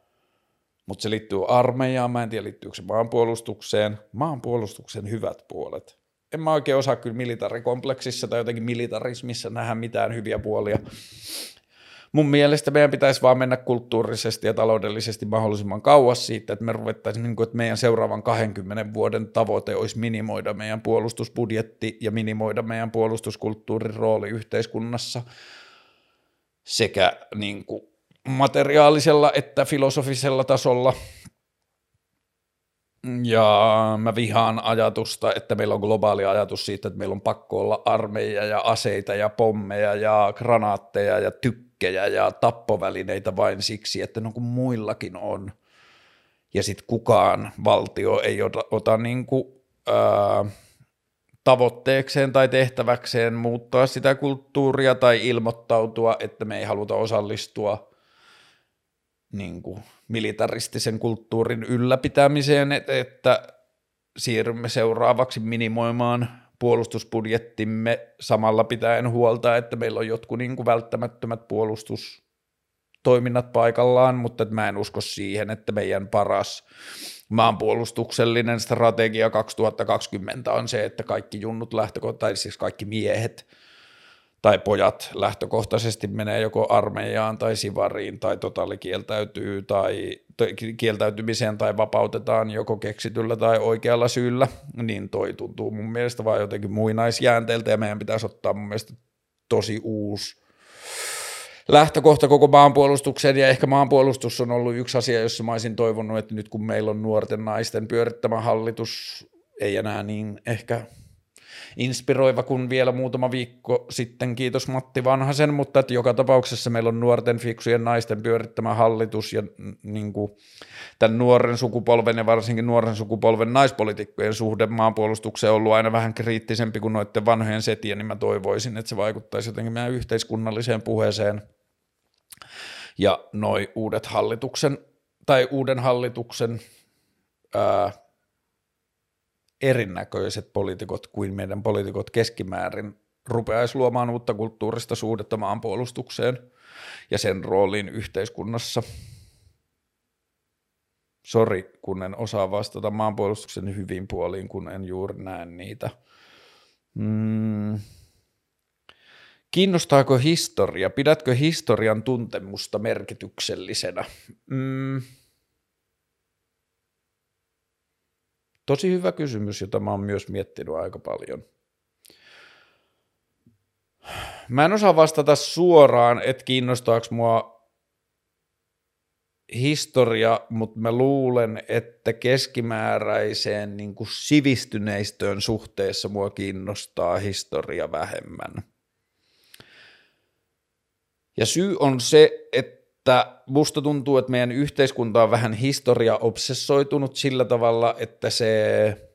mutta se liittyy armeijaan, mä en tiedä liittyykö se maanpuolustukseen, maanpuolustuksen hyvät puolet. En mä oikein osaa kyllä militarikompleksissa tai jotenkin militarismissa nähdä mitään hyviä puolia. Mun mielestä meidän pitäisi vaan mennä kulttuurisesti ja taloudellisesti mahdollisimman kauas siitä, että me ruvettaisiin, niin kuin, että meidän seuraavan 20 vuoden tavoite olisi minimoida meidän puolustusbudjetti ja minimoida meidän puolustuskulttuurin rooli yhteiskunnassa sekä niin kuin, materiaalisella että filosofisella tasolla. Ja mä vihaan ajatusta, että meillä on globaali ajatus siitä, että meillä on pakko olla armeija ja aseita ja pommeja ja granaatteja ja tykkejä ja tappovälineitä vain siksi, että no kun muillakin on. Ja sitten kukaan valtio ei ota, ota niin kuin, ää, tavoitteekseen tai tehtäväkseen muuttaa sitä kulttuuria tai ilmoittautua, että me ei haluta osallistua niin kuin militaristisen kulttuurin ylläpitämiseen, että siirrymme seuraavaksi minimoimaan puolustusbudjettimme samalla pitäen huolta, että meillä on jotkut niin kuin välttämättömät puolustustoiminnat paikallaan, mutta mä en usko siihen, että meidän paras maanpuolustuksellinen strategia 2020 on se, että kaikki junnut lähtökohtaisesti, tai siis kaikki miehet tai pojat lähtökohtaisesti menee joko armeijaan tai sivariin tai totaalikieltäytyy tai kieltäytymiseen tai vapautetaan joko keksityllä tai oikealla syyllä, niin toi tuntuu mun mielestä vaan jotenkin muinaisjäänteeltä ja meidän pitäisi ottaa mun mielestä tosi uusi lähtökohta koko maanpuolustukseen. Ja ehkä maanpuolustus on ollut yksi asia, jossa mä olisin toivonut, että nyt kun meillä on nuorten naisten pyörittämä hallitus, ei enää niin ehkä inspiroiva kuin vielä muutama viikko sitten, kiitos Matti Vanhasen, mutta että joka tapauksessa meillä on nuorten fiksujen naisten pyörittämä hallitus ja niin kuin, tämän nuoren sukupolven ja varsinkin nuoren sukupolven naispolitiikkojen suhde maanpuolustukseen on ollut aina vähän kriittisempi kuin noiden vanhojen setien, niin mä toivoisin, että se vaikuttaisi jotenkin meidän yhteiskunnalliseen puheeseen. Ja noi uudet hallituksen tai uuden hallituksen ää, erinäköiset poliitikot kuin meidän poliitikot keskimäärin rupeaisi luomaan uutta kulttuurista suhdetta maanpuolustukseen ja sen rooliin yhteiskunnassa. Sori, kun en osaa vastata maanpuolustuksen hyvin puoliin, kun en juuri näe niitä. Mm. Kiinnostaako historia? Pidätkö historian tuntemusta merkityksellisenä? Mm. Tosi hyvä kysymys, jota mä oon myös miettinyt aika paljon. Mä en osaa vastata suoraan, että kiinnostaako mua historia, mutta mä luulen, että keskimääräiseen niin kuin sivistyneistöön suhteessa mua kiinnostaa historia vähemmän. Ja syy on se, että että musta tuntuu, että meidän yhteiskunta on vähän historia-obsessoitunut sillä tavalla, että se,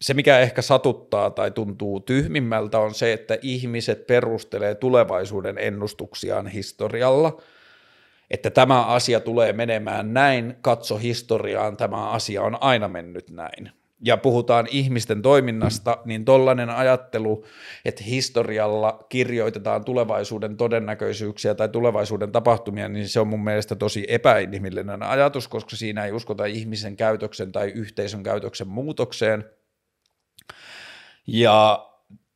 se mikä ehkä satuttaa tai tuntuu tyhmimmältä on se, että ihmiset perustelee tulevaisuuden ennustuksiaan historialla, että tämä asia tulee menemään näin, katso historiaan, tämä asia on aina mennyt näin ja puhutaan ihmisten toiminnasta, niin tollainen ajattelu, että historialla kirjoitetaan tulevaisuuden todennäköisyyksiä tai tulevaisuuden tapahtumia, niin se on mun mielestä tosi epäinhimillinen ajatus, koska siinä ei uskota ihmisen käytöksen tai yhteisön käytöksen muutokseen. Ja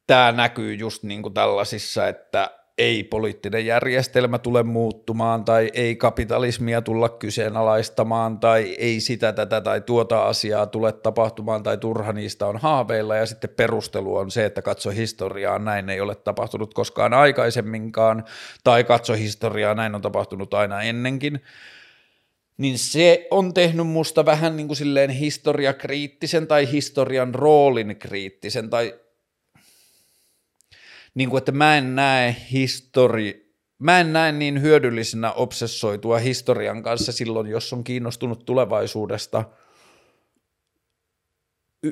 tämä näkyy just niin kuin tällaisissa, että ei poliittinen järjestelmä tule muuttumaan tai ei kapitalismia tulla kyseenalaistamaan tai ei sitä, tätä tai tuota asiaa tule tapahtumaan tai turha niistä on haaveilla. Ja sitten perustelu on se, että katso historiaa, näin ei ole tapahtunut koskaan aikaisemminkaan tai katso historiaa, näin on tapahtunut aina ennenkin. Niin se on tehnyt musta vähän niin kuin silleen historiakriittisen tai historian roolin kriittisen tai niin kuin, että mä en näe histori, mä en näe niin hyödyllisenä obsessoitua historian kanssa silloin, jos on kiinnostunut tulevaisuudesta.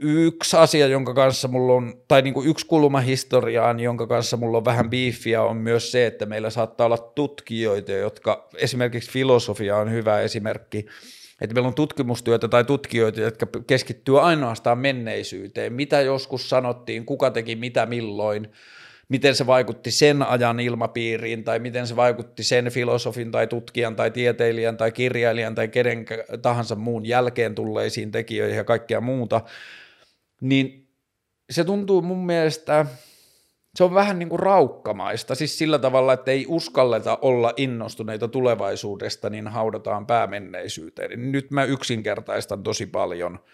Yksi asia, jonka kanssa mulla on, tai niin kuin yksi kulma historiaan, jonka kanssa mulla on vähän biifiä, on myös se, että meillä saattaa olla tutkijoita, jotka, esimerkiksi filosofia on hyvä esimerkki, että meillä on tutkimustyötä tai tutkijoita, jotka keskittyy ainoastaan menneisyyteen, mitä joskus sanottiin, kuka teki mitä milloin, miten se vaikutti sen ajan ilmapiiriin tai miten se vaikutti sen filosofin tai tutkijan tai tieteilijän tai kirjailijan tai kenen tahansa muun jälkeen tulleisiin tekijöihin ja kaikkea muuta, niin se tuntuu mun mielestä, se on vähän niin kuin raukkamaista, siis sillä tavalla, että ei uskalleta olla innostuneita tulevaisuudesta, niin haudataan päämenneisyyteen. Nyt mä yksinkertaistan tosi paljon –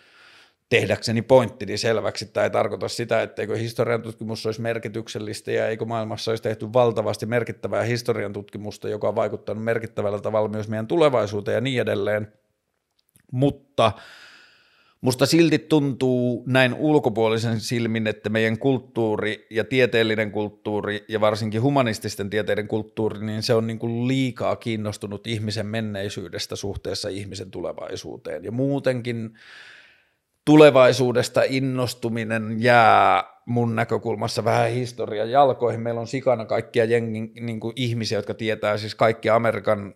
tehdäkseni pointtini selväksi. Tämä ei tarkoita sitä, etteikö historian tutkimus olisi merkityksellistä ja eikö maailmassa olisi tehty valtavasti merkittävää historian tutkimusta, joka on vaikuttanut merkittävällä tavalla myös meidän tulevaisuuteen ja niin edelleen. Mutta Musta silti tuntuu näin ulkopuolisen silmin, että meidän kulttuuri ja tieteellinen kulttuuri ja varsinkin humanististen tieteiden kulttuuri, niin se on niin kuin liikaa kiinnostunut ihmisen menneisyydestä suhteessa ihmisen tulevaisuuteen. Ja muutenkin tulevaisuudesta innostuminen jää mun näkökulmassa vähän historian jalkoihin. Meillä on sikana kaikkia jengin, niin kuin ihmisiä, jotka tietää siis kaikki Amerikan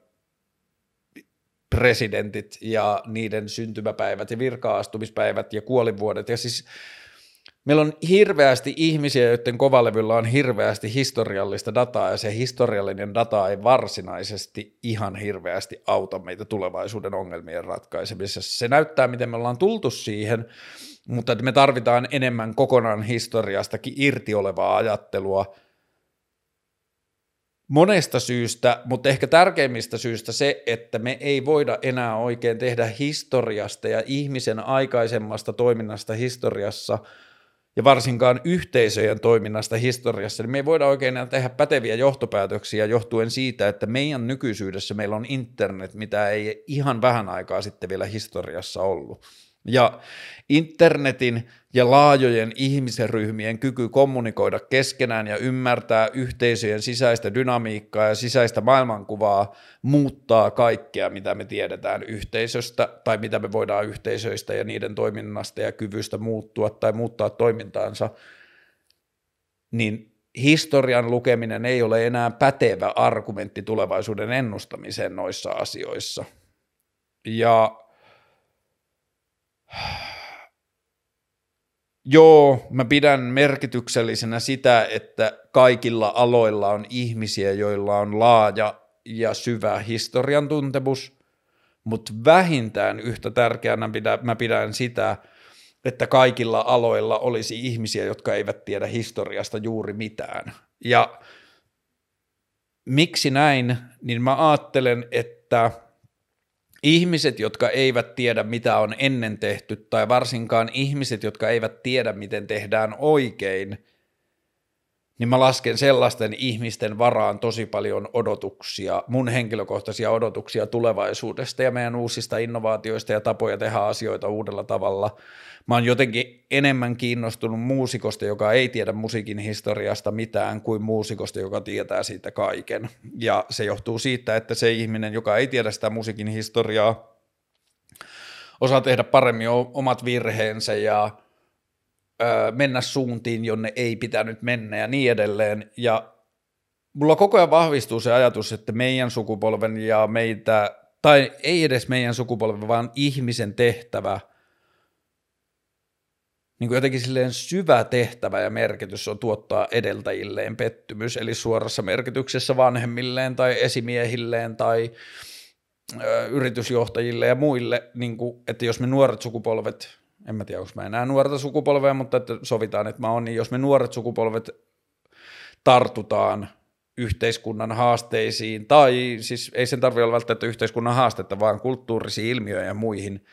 presidentit ja niiden syntymäpäivät ja virkaastumispäivät ja kuolivuodet. Ja siis meillä on hirveästi ihmisiä, joiden kovalevyllä on hirveästi historiallista dataa, ja se historiallinen data ei varsinaisesti ihan hirveästi auta meitä tulevaisuuden ongelmien ratkaisemisessa. Se näyttää, miten me ollaan tultu siihen, mutta me tarvitaan enemmän kokonaan historiastakin irti olevaa ajattelua, monesta syystä, mutta ehkä tärkeimmistä syystä se, että me ei voida enää oikein tehdä historiasta ja ihmisen aikaisemmasta toiminnasta historiassa ja varsinkaan yhteisöjen toiminnasta historiassa, niin me ei voida oikein tehdä päteviä johtopäätöksiä johtuen siitä, että meidän nykyisyydessä meillä on internet, mitä ei ihan vähän aikaa sitten vielä historiassa ollut. Ja internetin ja laajojen ihmisryhmien kyky kommunikoida keskenään ja ymmärtää yhteisöjen sisäistä dynamiikkaa ja sisäistä maailmankuvaa muuttaa kaikkea, mitä me tiedetään yhteisöstä tai mitä me voidaan yhteisöistä ja niiden toiminnasta ja kyvystä muuttua tai muuttaa toimintaansa, niin historian lukeminen ei ole enää pätevä argumentti tulevaisuuden ennustamiseen noissa asioissa. Ja Joo, mä pidän merkityksellisenä sitä, että kaikilla aloilla on ihmisiä, joilla on laaja ja syvä historian tuntemus, mutta vähintään yhtä tärkeänä mä pidän sitä, että kaikilla aloilla olisi ihmisiä, jotka eivät tiedä historiasta juuri mitään. Ja miksi näin, niin mä ajattelen, että – ihmiset, jotka eivät tiedä, mitä on ennen tehty, tai varsinkaan ihmiset, jotka eivät tiedä, miten tehdään oikein, niin mä lasken sellaisten ihmisten varaan tosi paljon odotuksia, mun henkilökohtaisia odotuksia tulevaisuudesta ja meidän uusista innovaatioista ja tapoja tehdä asioita uudella tavalla – mä oon jotenkin enemmän kiinnostunut muusikosta, joka ei tiedä musiikin historiasta mitään, kuin muusikosta, joka tietää siitä kaiken. Ja se johtuu siitä, että se ihminen, joka ei tiedä sitä musiikin historiaa, osaa tehdä paremmin omat virheensä ja ö, mennä suuntiin, jonne ei pitänyt mennä ja niin edelleen. Ja mulla koko ajan vahvistuu se ajatus, että meidän sukupolven ja meitä, tai ei edes meidän sukupolven, vaan ihmisen tehtävä – niin kuin jotenkin silleen syvä tehtävä ja merkitys on tuottaa edeltäjilleen pettymys, eli suorassa merkityksessä vanhemmilleen tai esimiehilleen tai ö, yritysjohtajille ja muille, niin kuin, että jos me nuoret sukupolvet, en mä tiedä, onko mä enää nuorta sukupolvea, mutta että sovitaan, että mä oon, niin jos me nuoret sukupolvet tartutaan yhteiskunnan haasteisiin, tai siis ei sen tarvitse olla välttämättä yhteiskunnan haastetta, vaan kulttuurisiin ilmiöihin ja muihin,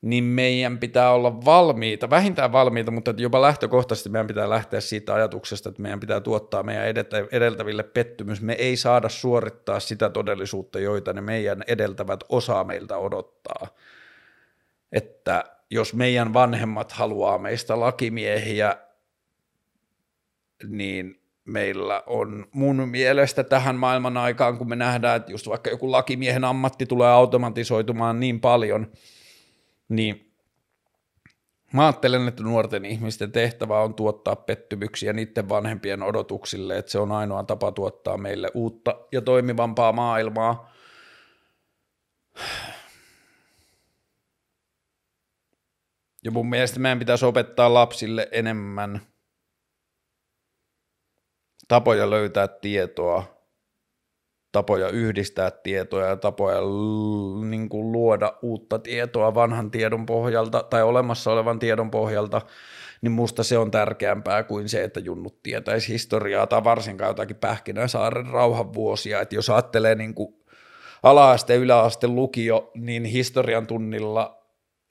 niin meidän pitää olla valmiita, vähintään valmiita, mutta jopa lähtökohtaisesti meidän pitää lähteä siitä ajatuksesta, että meidän pitää tuottaa meidän edeltäville pettymys. Me ei saada suorittaa sitä todellisuutta, joita ne meidän edeltävät osaa meiltä odottaa. Että jos meidän vanhemmat haluaa meistä lakimiehiä, niin meillä on mun mielestä tähän maailman aikaan, kun me nähdään, että just vaikka joku lakimiehen ammatti tulee automatisoitumaan niin paljon – niin mä ajattelen, että nuorten ihmisten tehtävä on tuottaa pettymyksiä niiden vanhempien odotuksille, että se on ainoa tapa tuottaa meille uutta ja toimivampaa maailmaa. Ja mun mielestä meidän pitäisi opettaa lapsille enemmän tapoja löytää tietoa tapoja yhdistää tietoja ja tapoja niin kuin luoda uutta tietoa vanhan tiedon pohjalta tai olemassa olevan tiedon pohjalta, niin musta se on tärkeämpää kuin se, että junnut tietäisi historiaa tai varsinkaan jotakin Pähkinäsaaren rauhan vuosia. Että jos ajattelee niin kuin ala-aste, yläaste, lukio, niin historian tunnilla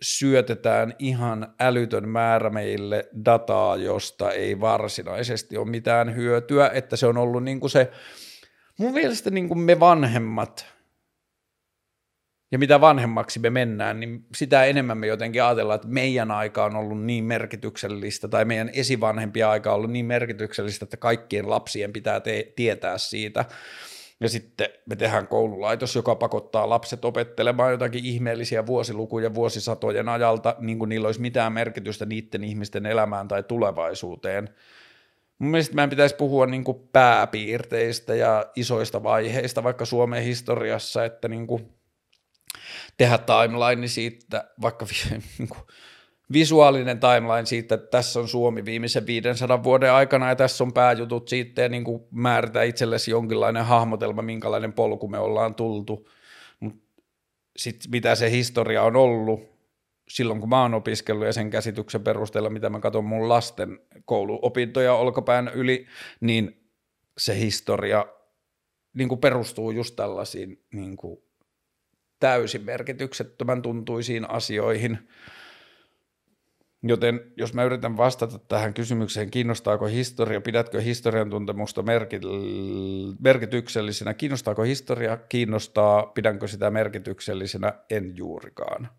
syötetään ihan älytön määrä meille dataa, josta ei varsinaisesti ole mitään hyötyä, että se on ollut niin kuin se – mun mielestä niin kuin me vanhemmat ja mitä vanhemmaksi me mennään, niin sitä enemmän me jotenkin ajatellaan, että meidän aika on ollut niin merkityksellistä tai meidän esivanhempien aika on ollut niin merkityksellistä, että kaikkien lapsien pitää te- tietää siitä. Ja sitten me tehdään koululaitos, joka pakottaa lapset opettelemaan jotakin ihmeellisiä vuosilukuja vuosisatojen ajalta, niin kuin niillä olisi mitään merkitystä niiden ihmisten elämään tai tulevaisuuteen. Mun mielestä meidän pitäisi puhua niin kuin pääpiirteistä ja isoista vaiheista vaikka Suomen historiassa, että niin kuin tehdä timeline siitä, vaikka niin kuin visuaalinen timeline siitä, että tässä on Suomi viimeisen 500 vuoden aikana ja tässä on pääjutut siitä ja niin kuin määritä itsellesi jonkinlainen hahmotelma, minkälainen polku me ollaan tultu. Mutta sitten mitä se historia on ollut silloin, kun mä oon opiskellut ja sen käsityksen perusteella, mitä mä katson mun lasten kouluopintoja olkapään yli, niin se historia niin kuin perustuu just tällaisiin niin kuin täysin merkityksettömän tuntuisiin asioihin – Joten jos mä yritän vastata tähän kysymykseen, kiinnostaako historia, pidätkö historian tuntemusta merkityksellisenä, kiinnostaako historia, kiinnostaa, pidänkö sitä merkityksellisenä, en juurikaan.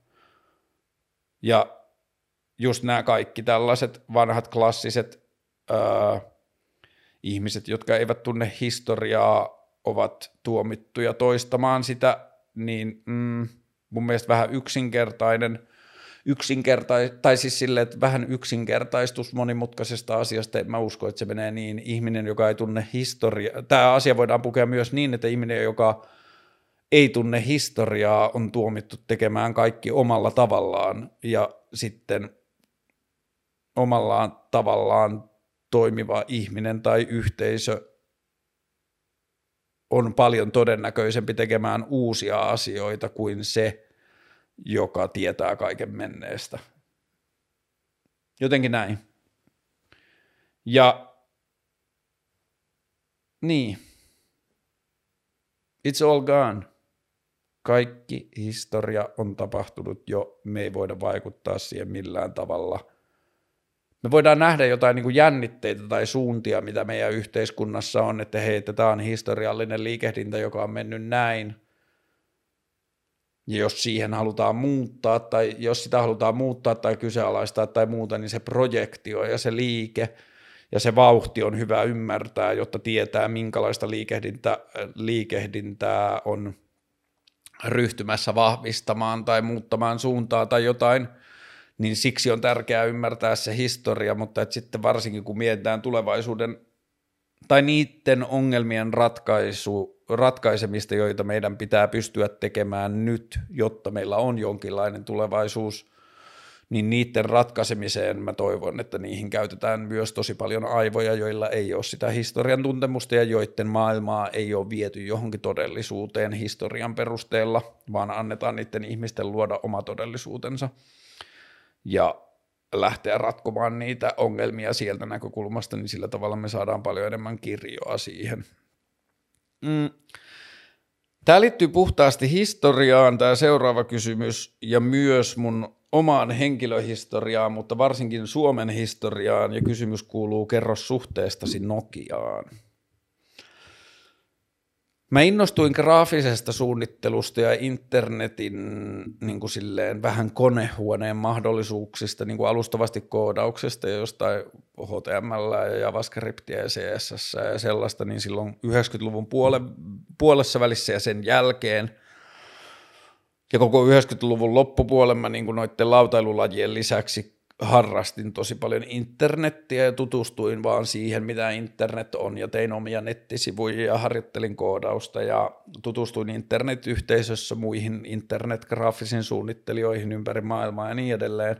Ja just nämä kaikki tällaiset vanhat klassiset ää, ihmiset, jotka eivät tunne historiaa, ovat tuomittuja toistamaan sitä, niin mm, mun mielestä vähän yksinkertainen – yksinkertais, tai siis sille, että vähän yksinkertaistus monimutkaisesta asiasta, en mä usko, että se menee niin, ihminen, joka ei tunne historiaa, tämä asia voidaan pukea myös niin, että ihminen, joka ei tunne historiaa, on tuomittu tekemään kaikki omalla tavallaan, ja sitten omallaan tavallaan toimiva ihminen tai yhteisö on paljon todennäköisempi tekemään uusia asioita kuin se, joka tietää kaiken menneestä. Jotenkin näin. Ja niin. It's all gone. Kaikki historia on tapahtunut jo, me ei voida vaikuttaa siihen millään tavalla. Me voidaan nähdä jotain niin kuin jännitteitä tai suuntia, mitä meidän yhteiskunnassa on, että hei, että tämä on historiallinen liikehdintä, joka on mennyt näin – ja jos siihen halutaan muuttaa tai jos sitä halutaan muuttaa tai kyseenalaistaa tai muuta, niin se projektio ja se liike ja se vauhti on hyvä ymmärtää, jotta tietää minkälaista liikehdintä, liikehdintää on ryhtymässä vahvistamaan tai muuttamaan suuntaa tai jotain, niin siksi on tärkeää ymmärtää se historia, mutta että sitten varsinkin kun mietitään tulevaisuuden tai niiden ongelmien ratkaisu ratkaisemista, joita meidän pitää pystyä tekemään nyt, jotta meillä on jonkinlainen tulevaisuus, niin niiden ratkaisemiseen mä toivon, että niihin käytetään myös tosi paljon aivoja, joilla ei ole sitä historian tuntemusta ja joiden maailmaa ei ole viety johonkin todellisuuteen historian perusteella, vaan annetaan niiden ihmisten luoda oma todellisuutensa ja lähteä ratkomaan niitä ongelmia sieltä näkökulmasta, niin sillä tavalla me saadaan paljon enemmän kirjoa siihen. Mm. Tämä liittyy puhtaasti historiaan, tämä seuraava kysymys, ja myös mun omaan henkilöhistoriaan, mutta varsinkin Suomen historiaan, ja kysymys kuuluu, kerro suhteestasi Nokiaan. Mä innostuin graafisesta suunnittelusta ja internetin niin kuin silleen, vähän konehuoneen mahdollisuuksista, niin kuin alustavasti koodauksesta ja jostain HTML ja JavaScriptia ja CSS ja sellaista, niin silloin 90-luvun puole, puolessa välissä ja sen jälkeen ja koko 90-luvun loppupuolen mä niin kuin noiden lautailulajien lisäksi harrastin tosi paljon internettiä ja tutustuin vaan siihen, mitä internet on ja tein omia nettisivuja ja harjoittelin koodausta ja tutustuin internetyhteisössä muihin internetgraafisiin suunnittelijoihin ympäri maailmaa ja niin edelleen.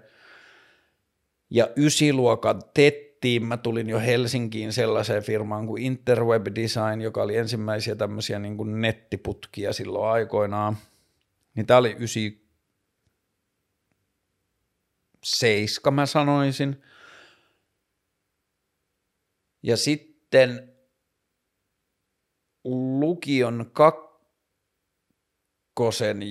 Ja ysiluokan tettiin mä tulin jo Helsinkiin sellaiseen firmaan kuin Interweb Design, joka oli ensimmäisiä tämmöisiä niin kuin nettiputkia silloin aikoinaan. Niin tämä oli ysi seiska mä sanoisin. Ja sitten lukion kakkosen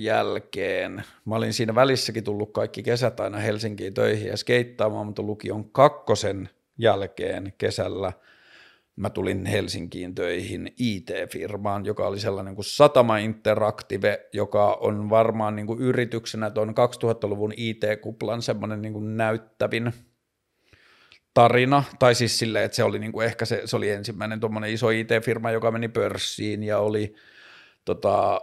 jälkeen, mä olin siinä välissäkin tullut kaikki kesät aina Helsinkiin töihin ja skeittaamaan, mutta lukion kakkosen jälkeen kesällä, mä tulin Helsinkiin töihin IT-firmaan, joka oli sellainen kuin Satama Interactive, joka on varmaan niin kuin yrityksenä tuon 2000-luvun IT-kuplan semmoinen niin kuin näyttävin tarina, tai siis silleen, että se oli niin kuin ehkä se, se oli ensimmäinen tuommoinen iso IT-firma, joka meni pörssiin ja oli tota,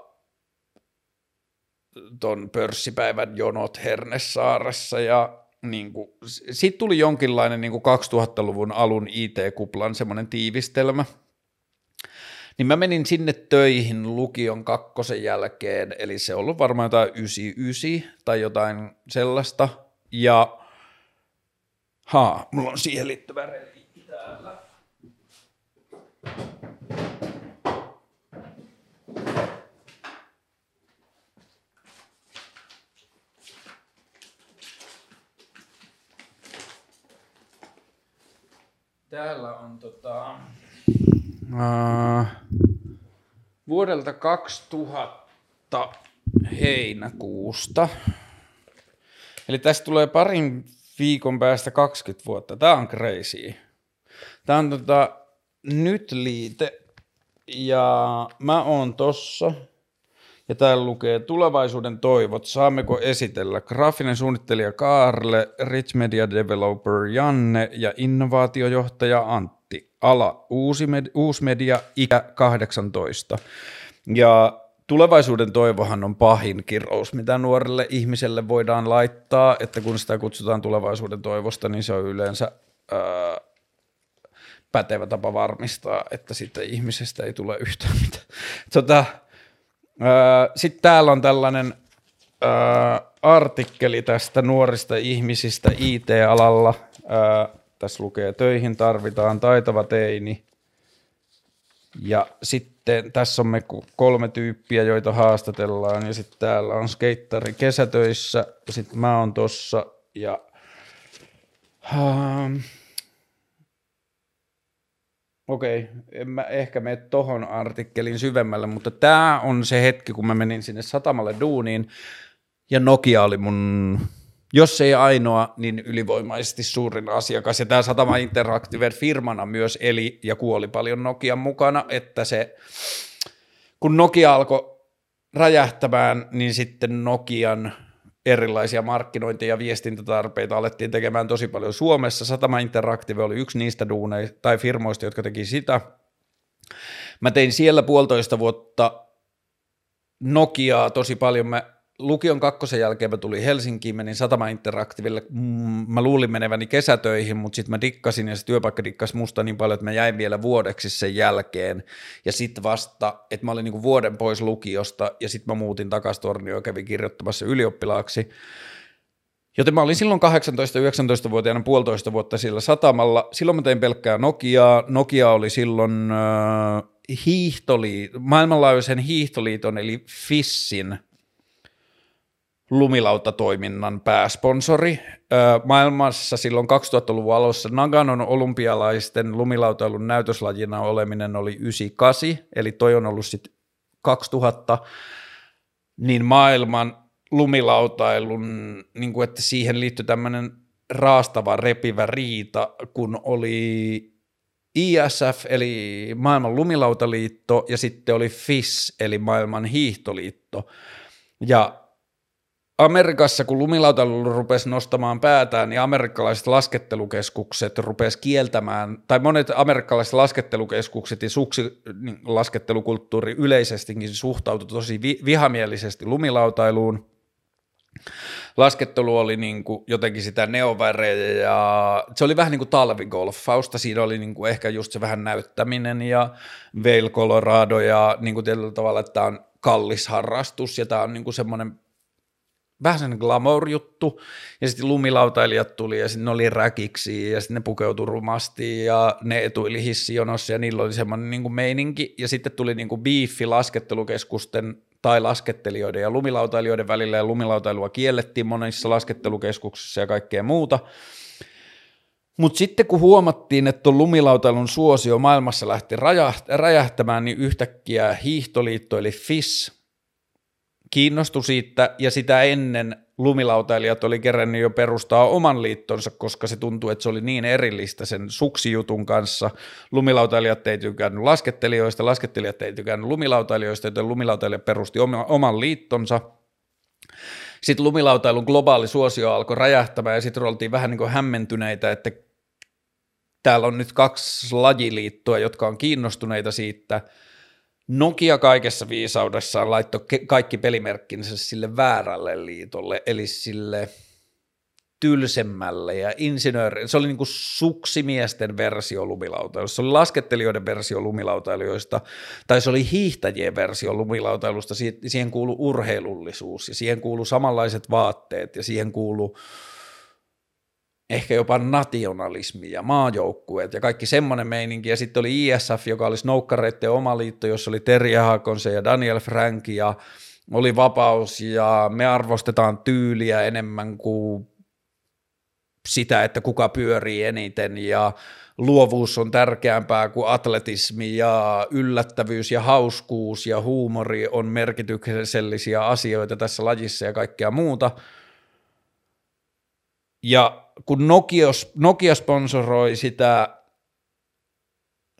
ton pörssipäivän jonot Hernesaaressa ja niin kuin, siitä tuli jonkinlainen niin kuin 2000-luvun alun IT-kuplan semmoinen tiivistelmä. Niin mä menin sinne töihin lukion kakkosen jälkeen, eli se on ollut varmaan jotain 99 tai jotain sellaista. Ja haa, mulla on siihen liittyvä reliikki täällä. Täällä on tota, uh, vuodelta 2000 heinäkuusta. Eli tästä tulee parin viikon päästä 20 vuotta. Tämä on crazy. Tämä on tota, nyt liite ja mä oon tossa ja täällä lukee tulevaisuuden toivot. Saammeko esitellä graafinen suunnittelija Kaarle, Rich Media Developer Janne ja innovaatiojohtaja Antti. Ala uusi, med- uusi media, ikä 18. Ja tulevaisuuden toivohan on pahin kirous, mitä nuorelle ihmiselle voidaan laittaa, että kun sitä kutsutaan tulevaisuuden toivosta, niin se on yleensä ää, pätevä tapa varmistaa, että sitten ihmisestä ei tule yhtään mitään. Tota, sitten täällä on tällainen artikkeli tästä nuorista ihmisistä IT-alalla. Tässä lukee, töihin tarvitaan taitava teini. Ja sitten tässä on me kolme tyyppiä, joita haastatellaan. Ja sitten täällä on skeittari kesätöissä. Sitten mä oon tossa. Ja... Uh, Okei, en mä ehkä mene tohon artikkelin syvemmälle, mutta tämä on se hetki, kun mä menin sinne satamalle duuniin, ja Nokia oli mun, jos ei ainoa, niin ylivoimaisesti suurin asiakas, ja tämä Satama Interactive firmana myös eli ja kuoli paljon Nokian mukana, että se, kun Nokia alkoi räjähtämään, niin sitten Nokian erilaisia markkinointi- ja viestintätarpeita alettiin tekemään tosi paljon Suomessa. Satama Interactive oli yksi niistä duuneista tai firmoista, jotka teki sitä. Mä tein siellä puolitoista vuotta Nokiaa tosi paljon. Mä lukion kakkosen jälkeen mä tulin Helsinkiin, menin Satama Interactivelle. Mm, mä luulin meneväni kesätöihin, mutta sitten mä dikkasin ja se työpaikka dikkasi musta niin paljon, että mä jäin vielä vuodeksi sen jälkeen. Ja sitten vasta, että mä olin niinku vuoden pois lukiosta ja sitten mä muutin takaisin Tornioon ja kävin kirjoittamassa ylioppilaaksi. Joten mä olin silloin 18-19-vuotiaana puolitoista vuotta sillä satamalla. Silloin mä tein pelkkää Nokiaa. Nokia oli silloin äh, hiihtoli, maailmanlaajuisen hiihtoliiton eli FISSin lumilautatoiminnan pääsponsori. Maailmassa silloin 2000-luvun alussa Naganon olympialaisten lumilautailun näytöslajina oleminen oli 98, eli toi on ollut sitten 2000, niin maailman lumilautailun, niin kuin että siihen liittyi tämmöinen raastava, repivä riita, kun oli ISF, eli maailman lumilautaliitto, ja sitten oli FIS, eli maailman hiihtoliitto. Ja Amerikassa, kun lumilautailu rupesi nostamaan päätään, niin amerikkalaiset laskettelukeskukset rupesi kieltämään, tai monet amerikkalaiset laskettelukeskukset ja suksi niin laskettelukulttuuri yleisestikin suhtautui tosi vi- vihamielisesti lumilautailuun. Laskettelu oli niin kuin jotenkin sitä neovärejä ja se oli vähän niin kuin talvigolfausta, siinä oli niin kuin ehkä just se vähän näyttäminen ja Vail Colorado ja niin kuin tietyllä tavalla, että tämä on kallis harrastus ja tämä on niin kuin semmoinen vähän sen glamour-juttu, ja sitten lumilautailijat tuli, ja sitten ne oli räkiksi, ja sitten ne pukeutui rumasti, ja ne etuili hissijonossa, ja niillä oli semmoinen niin kuin meininki, ja sitten tuli niin kuin biiffi laskettelukeskusten tai laskettelijoiden ja lumilautailijoiden välillä, ja lumilautailua kiellettiin monissa laskettelukeskuksissa ja kaikkea muuta, mutta sitten kun huomattiin, että tuon lumilautailun suosio maailmassa lähti räjähtämään, niin yhtäkkiä hiihtoliitto eli FIS kiinnostui siitä ja sitä ennen lumilautailijat oli kerännyt jo perustaa oman liittonsa, koska se tuntui, että se oli niin erillistä sen suksijutun kanssa. Lumilautailijat ei tykännyt laskettelijoista, laskettelijat ei tykännyt lumilautailijoista, joten lumilautailijat perusti oman liittonsa. Sitten lumilautailun globaali suosio alkoi räjähtämään ja sitten oltiin vähän niin kuin hämmentyneitä, että täällä on nyt kaksi lajiliittoa, jotka on kiinnostuneita siitä – Nokia kaikessa viisaudessaan laittoi ke- kaikki pelimerkkinsä sille väärälle liitolle, eli sille tylsemmälle ja insinööri, se oli niin kuin suksimiesten versio lumilautailusta, se oli laskettelijoiden versio lumilautailijoista, tai se oli hiihtäjien versio lumilautailusta, siihen kuului urheilullisuus ja siihen kuului samanlaiset vaatteet ja siihen kuului ehkä jopa nationalismi ja maajoukkueet ja kaikki semmoinen meininki. Ja sitten oli ISF, joka oli snoukkareiden oma liitto, jossa oli Terje Haakonse ja Daniel Frank ja oli vapaus ja me arvostetaan tyyliä enemmän kuin sitä, että kuka pyörii eniten ja luovuus on tärkeämpää kuin atletismi ja yllättävyys ja hauskuus ja huumori on merkityksellisiä asioita tässä lajissa ja kaikkea muuta. Ja kun Nokia, Nokia sponsoroi sitä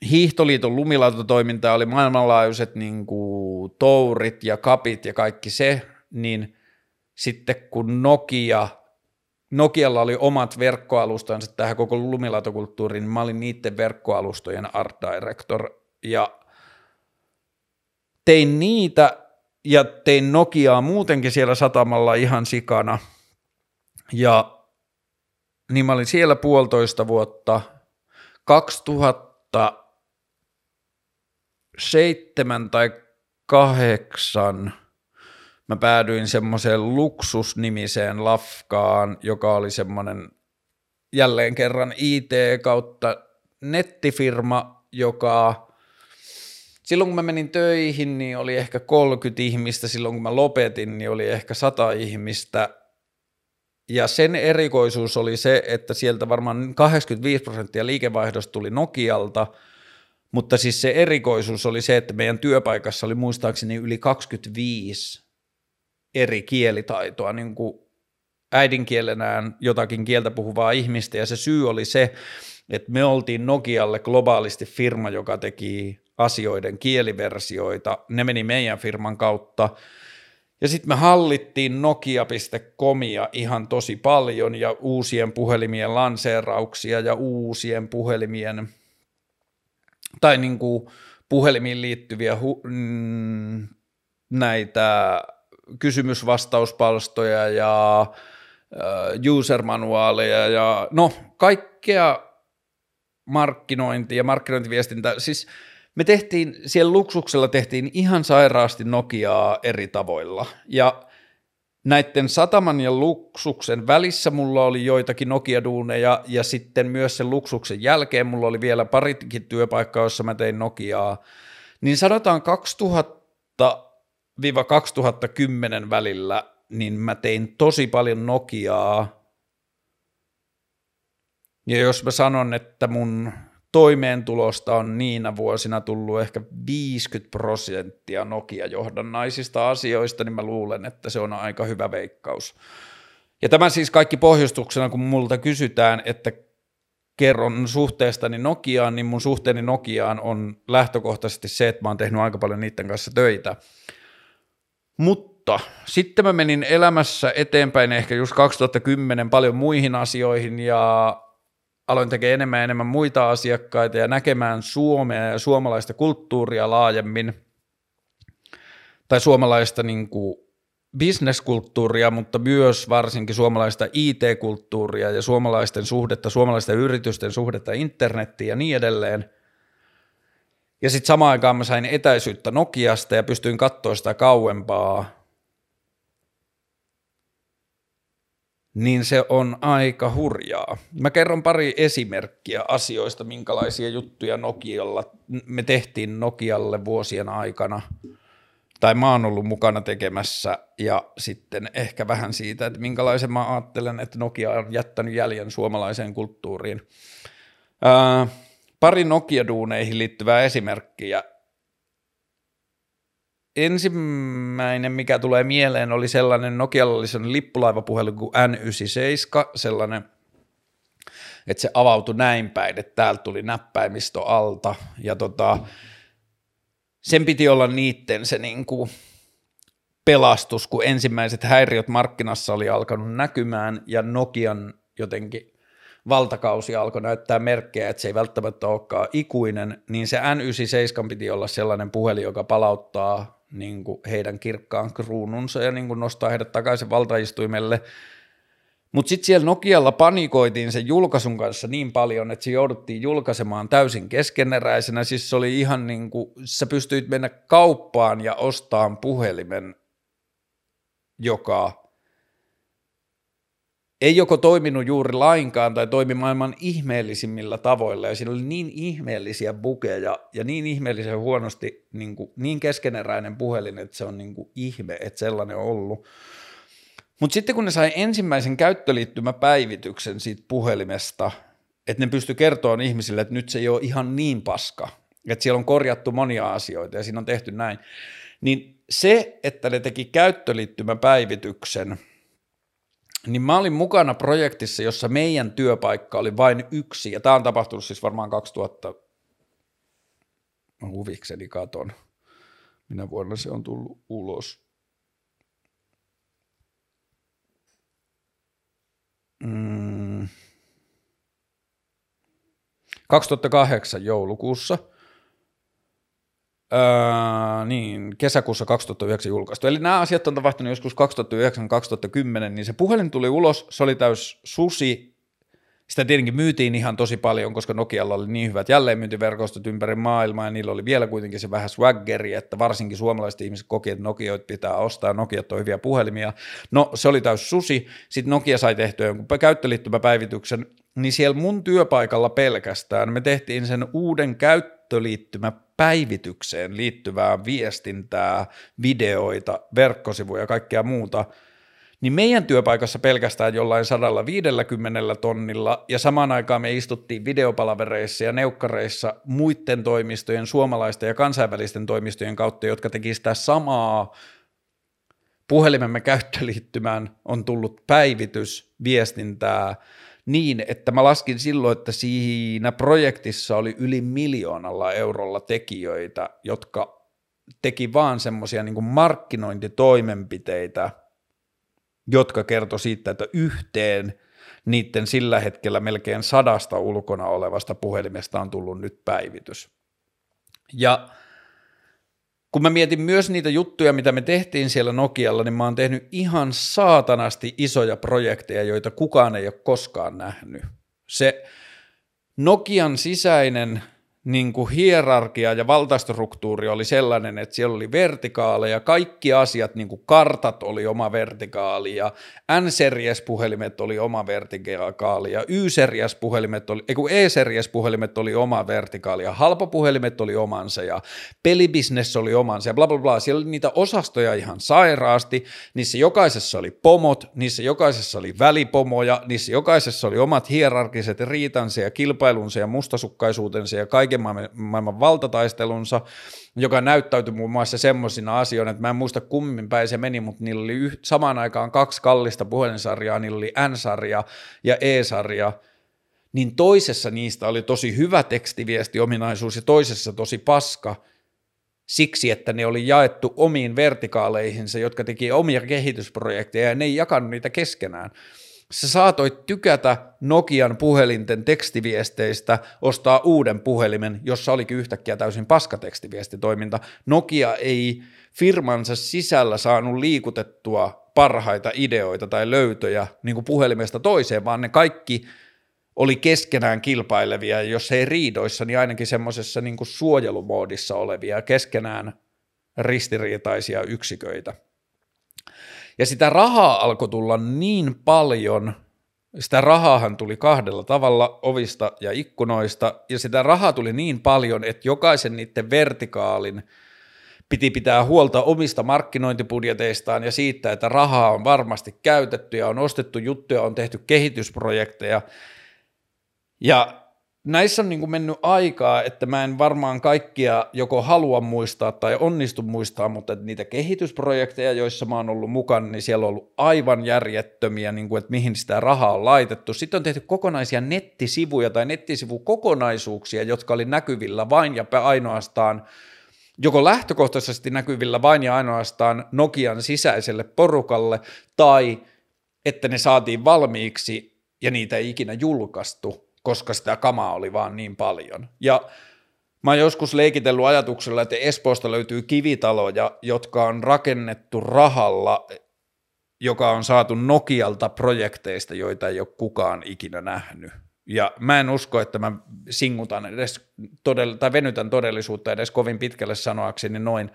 Hiihtoliiton lumilautatoimintaa, oli maailmanlaajuiset niin kuin, tourit ja kapit ja kaikki se, niin sitten kun Nokia, Nokialla oli omat verkkoalustansa tähän koko lumilautakulttuuriin, niin mä olin niiden verkkoalustojen art director. Ja tein niitä ja tein Nokiaa muutenkin siellä satamalla ihan sikana. Ja niin mä olin siellä puolitoista vuotta. 2007 tai kahdeksan mä päädyin semmoiseen luksusnimiseen lafkaan, joka oli semmoinen jälleen kerran IT kautta nettifirma, joka silloin kun mä menin töihin, niin oli ehkä 30 ihmistä, silloin kun mä lopetin, niin oli ehkä 100 ihmistä, ja sen erikoisuus oli se, että sieltä varmaan 85 prosenttia liikevaihdosta tuli Nokialta, mutta siis se erikoisuus oli se, että meidän työpaikassa oli muistaakseni yli 25 eri kielitaitoa, niin kuin äidinkielenään jotakin kieltä puhuvaa ihmistä, ja se syy oli se, että me oltiin Nokialle globaalisti firma, joka teki asioiden kieliversioita, ne meni meidän firman kautta, ja sitten me hallittiin nokia.comia ihan tosi paljon ja uusien puhelimien lanseerauksia ja uusien puhelimien tai niin kuin puhelimiin liittyviä hu- mm, näitä kysymysvastauspalstoja ja äh, user-manuaaleja ja no kaikkea markkinointia ja markkinointiviestintä, siis – me tehtiin, siellä luksuksella tehtiin ihan sairaasti Nokiaa eri tavoilla. Ja näiden sataman ja luksuksen välissä mulla oli joitakin Nokia-duuneja ja sitten myös sen luksuksen jälkeen mulla oli vielä parikin työpaikkaa, jossa mä tein Nokiaa. Niin sanotaan 2000-2010 välillä, niin mä tein tosi paljon Nokiaa. Ja jos mä sanon, että mun toimeentulosta on niinä vuosina tullut ehkä 50 prosenttia Nokia-johdannaisista asioista, niin mä luulen, että se on aika hyvä veikkaus. Ja tämä siis kaikki pohjustuksena, kun multa kysytään, että kerron suhteestani Nokiaan, niin mun suhteeni Nokiaan on lähtökohtaisesti se, että mä oon tehnyt aika paljon niiden kanssa töitä. Mutta sitten mä menin elämässä eteenpäin ehkä just 2010 paljon muihin asioihin ja aloin tekemään enemmän ja enemmän muita asiakkaita ja näkemään Suomea ja suomalaista kulttuuria laajemmin, tai suomalaista niin kuin bisneskulttuuria, mutta myös varsinkin suomalaista IT-kulttuuria ja suomalaisten suhdetta, suomalaisten yritysten suhdetta internettiin ja niin edelleen. Ja sitten samaan aikaan mä sain etäisyyttä Nokiasta ja pystyin katsoa sitä kauempaa niin se on aika hurjaa. Mä kerron pari esimerkkiä asioista, minkälaisia juttuja Nokialla me tehtiin Nokialle vuosien aikana, tai mä oon ollut mukana tekemässä, ja sitten ehkä vähän siitä, että minkälaisen mä ajattelen, että Nokia on jättänyt jäljen suomalaiseen kulttuuriin. Ää, pari Nokia-duuneihin liittyvää esimerkkiä. Ensimmäinen, mikä tulee mieleen, oli sellainen, sellainen lippulaivapuhelu kuin N97, sellainen, että se avautui näin päin, että täältä tuli näppäimistö alta, ja tota, sen piti olla niitten se niin kuin pelastus, kun ensimmäiset häiriöt markkinassa oli alkanut näkymään, ja Nokian jotenkin valtakausi alkoi näyttää merkkejä, että se ei välttämättä olekaan ikuinen, niin se N97 piti olla sellainen puhelin, joka palauttaa niin kuin heidän kirkkaan kruununsa ja niin kuin nostaa heidät takaisin valtaistuimelle. Mutta sitten siellä Nokialla panikoitiin sen julkaisun kanssa niin paljon, että se jouduttiin julkaisemaan täysin keskeneräisenä. Siis se oli ihan niin kuin, sä pystyit mennä kauppaan ja ostamaan puhelimen, joka ei joko toiminut juuri lainkaan tai toimi maailman ihmeellisimmillä tavoilla ja siinä oli niin ihmeellisiä bukeja ja niin ihmeellisen huonosti niin, kuin, niin keskeneräinen puhelin, että se on niin kuin ihme, että sellainen on ollut. Mutta sitten kun ne sai ensimmäisen käyttöliittymäpäivityksen siitä puhelimesta, että ne pysty kertomaan ihmisille, että nyt se ei ole ihan niin paska, että siellä on korjattu monia asioita ja siinä on tehty näin, niin se, että ne teki käyttöliittymäpäivityksen – niin mä olin mukana projektissa, jossa meidän työpaikka oli vain yksi, ja tämä on tapahtunut siis varmaan 2000, mä huvikseni katon, minä vuonna se on tullut ulos. Mm. 2008 joulukuussa – Öö, niin, kesäkuussa 2009 julkaistu. Eli nämä asiat on tapahtunut joskus 2009-2010, niin se puhelin tuli ulos, se oli täys susi, sitä tietenkin myytiin ihan tosi paljon, koska Nokialla oli niin hyvät jälleenmyyntiverkostot ympäri maailmaa, ja niillä oli vielä kuitenkin se vähän swaggeri, että varsinkin suomalaiset ihmiset koki, että Nokioit pitää ostaa, Nokiat on hyviä puhelimia. No, se oli täys susi, sitten Nokia sai tehtyä jonkun käyttöliittymäpäivityksen, niin siellä mun työpaikalla pelkästään me tehtiin sen uuden käyttöliittymä päivitykseen liittyvää viestintää, videoita, verkkosivuja ja kaikkea muuta, niin meidän työpaikassa pelkästään jollain 150 tonnilla, ja samaan aikaan me istuttiin videopalavereissa ja neukkareissa muiden toimistojen, suomalaisten ja kansainvälisten toimistojen kautta, jotka teki sitä samaa puhelimemme käyttöliittymään on tullut päivitys, viestintää, niin, että mä laskin silloin, että siinä projektissa oli yli miljoonalla eurolla tekijöitä, jotka teki vaan semmoisia niin markkinointitoimenpiteitä, jotka kertoi siitä, että yhteen niiden sillä hetkellä melkein sadasta ulkona olevasta puhelimesta on tullut nyt päivitys. Ja kun mä mietin myös niitä juttuja, mitä me tehtiin siellä Nokialla, niin mä oon tehnyt ihan saatanasti isoja projekteja, joita kukaan ei ole koskaan nähnyt. Se Nokian sisäinen niin kuin hierarkia ja valtastruktuuri oli sellainen, että siellä oli vertikaaleja, kaikki asiat, niin kuin kartat oli oma vertikaali ja N-series-puhelimet oli oma vertikaali ja Y-series-puhelimet oli, ei kun E-series-puhelimet oli oma vertikaali ja halpapuhelimet oli omansa ja pelibisnes oli omansa ja bla bla bla. Siellä oli niitä osastoja ihan sairaasti, niissä jokaisessa oli pomot, niissä jokaisessa oli välipomoja, niissä jokaisessa oli omat hierarkiset riitansa ja kilpailunsa ja mustasukkaisuutensa ja kaiken kaiken maailman valtataistelunsa, joka näyttäytyi muun muassa semmoisina asioina, että mä en muista kummin päin se meni, mutta niillä oli yh- samaan aikaan kaksi kallista puhelinsarjaa, niillä oli N-sarja ja E-sarja, niin toisessa niistä oli tosi hyvä tekstiviestiominaisuus ja toisessa tosi paska, siksi, että ne oli jaettu omiin vertikaaleihinsa, jotka teki omia kehitysprojekteja ja ne ei jakanut niitä keskenään sä saatoit tykätä Nokian puhelinten tekstiviesteistä, ostaa uuden puhelimen, jossa olikin yhtäkkiä täysin paskatekstiviestitoiminta. Nokia ei firmansa sisällä saanut liikutettua parhaita ideoita tai löytöjä niin kuin puhelimesta toiseen, vaan ne kaikki oli keskenään kilpailevia, jos ei riidoissa, niin ainakin semmoisessa niin suojelumoodissa olevia keskenään ristiriitaisia yksiköitä. Ja sitä rahaa alkoi tulla niin paljon, sitä rahaahan tuli kahdella tavalla ovista ja ikkunoista, ja sitä rahaa tuli niin paljon, että jokaisen niiden vertikaalin piti pitää huolta omista markkinointibudjeteistaan ja siitä, että rahaa on varmasti käytetty ja on ostettu juttuja, on tehty kehitysprojekteja. Ja näissä on niin kuin mennyt aikaa, että mä en varmaan kaikkia joko halua muistaa tai onnistu muistaa, mutta niitä kehitysprojekteja, joissa mä oon ollut mukana, niin siellä on ollut aivan järjettömiä, niin kuin, että mihin sitä rahaa on laitettu. Sitten on tehty kokonaisia nettisivuja tai nettisivukokonaisuuksia, jotka oli näkyvillä vain ja ainoastaan joko lähtökohtaisesti näkyvillä vain ja ainoastaan Nokian sisäiselle porukalle, tai että ne saatiin valmiiksi ja niitä ei ikinä julkaistu, koska sitä kamaa oli vaan niin paljon. Ja mä oon joskus leikitellyt ajatuksella, että Espoosta löytyy kivitaloja, jotka on rakennettu rahalla, joka on saatu Nokialta projekteista, joita ei ole kukaan ikinä nähnyt. Ja mä en usko, että mä singutan edes, todell- tai venytän todellisuutta edes kovin pitkälle sanoakseni noin.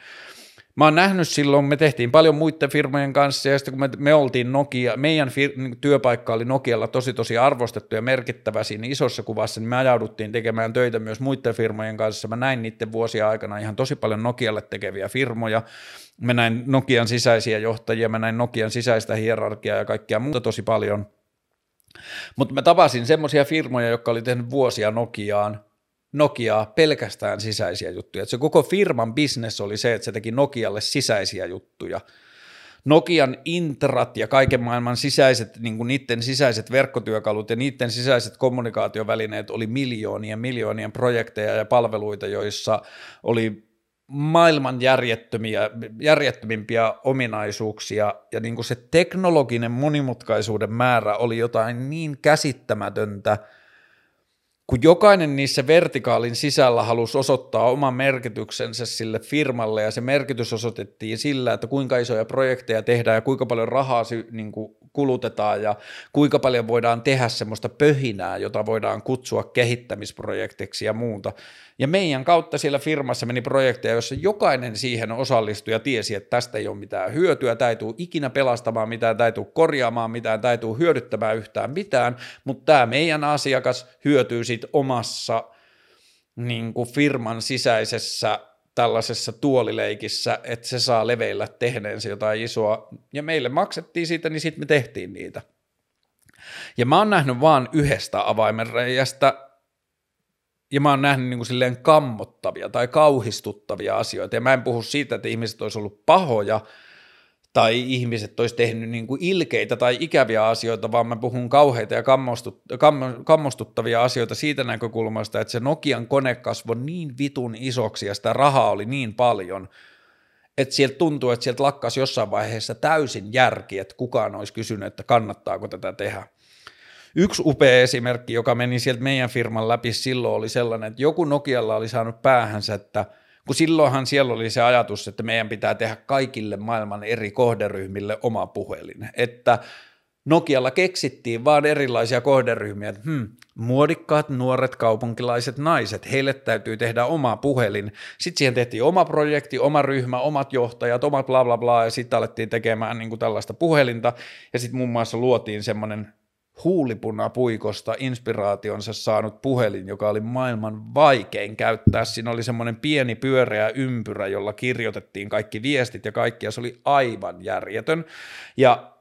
Mä oon nähnyt silloin, me tehtiin paljon muiden firmojen kanssa ja sitten kun me, me oltiin Nokia, meidän fir- niin työpaikka oli Nokialla tosi tosi arvostettu ja merkittävä siinä isossa kuvassa, niin me ajauduttiin tekemään töitä myös muiden firmojen kanssa. Mä näin niiden vuosia aikana ihan tosi paljon Nokialle tekeviä firmoja. Mä näin Nokian sisäisiä johtajia, mä näin Nokian sisäistä hierarkiaa ja kaikkea muuta tosi paljon. Mutta mä tapasin semmoisia firmoja, jotka oli tehnyt vuosia Nokiaan, Nokiaa pelkästään sisäisiä juttuja. Se koko firman business oli se, että se teki Nokialle sisäisiä juttuja. Nokian intrat ja kaiken maailman sisäiset, niin kuin niiden sisäiset verkkotyökalut ja niiden sisäiset kommunikaatiovälineet oli miljoonien miljoonien projekteja ja palveluita, joissa oli maailman järjettömiä, järjettömimpiä ominaisuuksia ja niin kuin se teknologinen monimutkaisuuden määrä oli jotain niin käsittämätöntä – kun jokainen niissä vertikaalin sisällä halusi osoittaa oman merkityksensä sille firmalle ja se merkitys osoitettiin sillä, että kuinka isoja projekteja tehdään ja kuinka paljon rahaa niin kuin kulutetaan ja kuinka paljon voidaan tehdä semmoista pöhinää, jota voidaan kutsua kehittämisprojektiksi ja muuta. Ja meidän kautta siellä firmassa meni projekteja, joissa jokainen siihen osallistui ja tiesi, että tästä ei ole mitään hyötyä, tämä ei tule ikinä pelastamaan mitään, tämä ei tule korjaamaan mitään, tämä ei tule hyödyttämään yhtään mitään, mutta tämä meidän asiakas hyötyy sitten omassa niin kuin firman sisäisessä tällaisessa tuolileikissä, että se saa leveillä tehneensä jotain isoa, ja meille maksettiin siitä, niin sitten me tehtiin niitä. Ja mä oon nähnyt vaan yhdestä avaimenreijästä, ja mä oon nähnyt niin kuin silleen kammottavia tai kauhistuttavia asioita, ja mä en puhu siitä, että ihmiset olisi ollut pahoja, tai ihmiset olisi tehnyt niin kuin ilkeitä tai ikäviä asioita, vaan mä puhun kauheita ja kammostuttavia asioita siitä näkökulmasta, että se Nokian kone kasvoi niin vitun isoksi ja sitä rahaa oli niin paljon, että sieltä tuntuu, että sieltä lakkasi jossain vaiheessa täysin järki, että kukaan olisi kysynyt, että kannattaako tätä tehdä. Yksi upea esimerkki, joka meni sieltä meidän firman läpi silloin, oli sellainen, että joku Nokialla oli saanut päähänsä, että – kun silloinhan siellä oli se ajatus, että meidän pitää tehdä kaikille maailman eri kohderyhmille oma puhelin, että Nokialla keksittiin vaan erilaisia kohderyhmiä, että hmm, muodikkaat nuoret kaupunkilaiset naiset, heille täytyy tehdä oma puhelin. Sitten siihen tehtiin oma projekti, oma ryhmä, omat johtajat, omat bla bla bla, ja sitten alettiin tekemään niin kuin tällaista puhelinta, ja sitten muun muassa luotiin semmoinen huulipunapuikosta inspiraationsa saanut puhelin, joka oli maailman vaikein käyttää. Siinä oli semmoinen pieni pyöreä ympyrä, jolla kirjoitettiin kaikki viestit ja kaikki, ja se oli aivan järjetön. Ja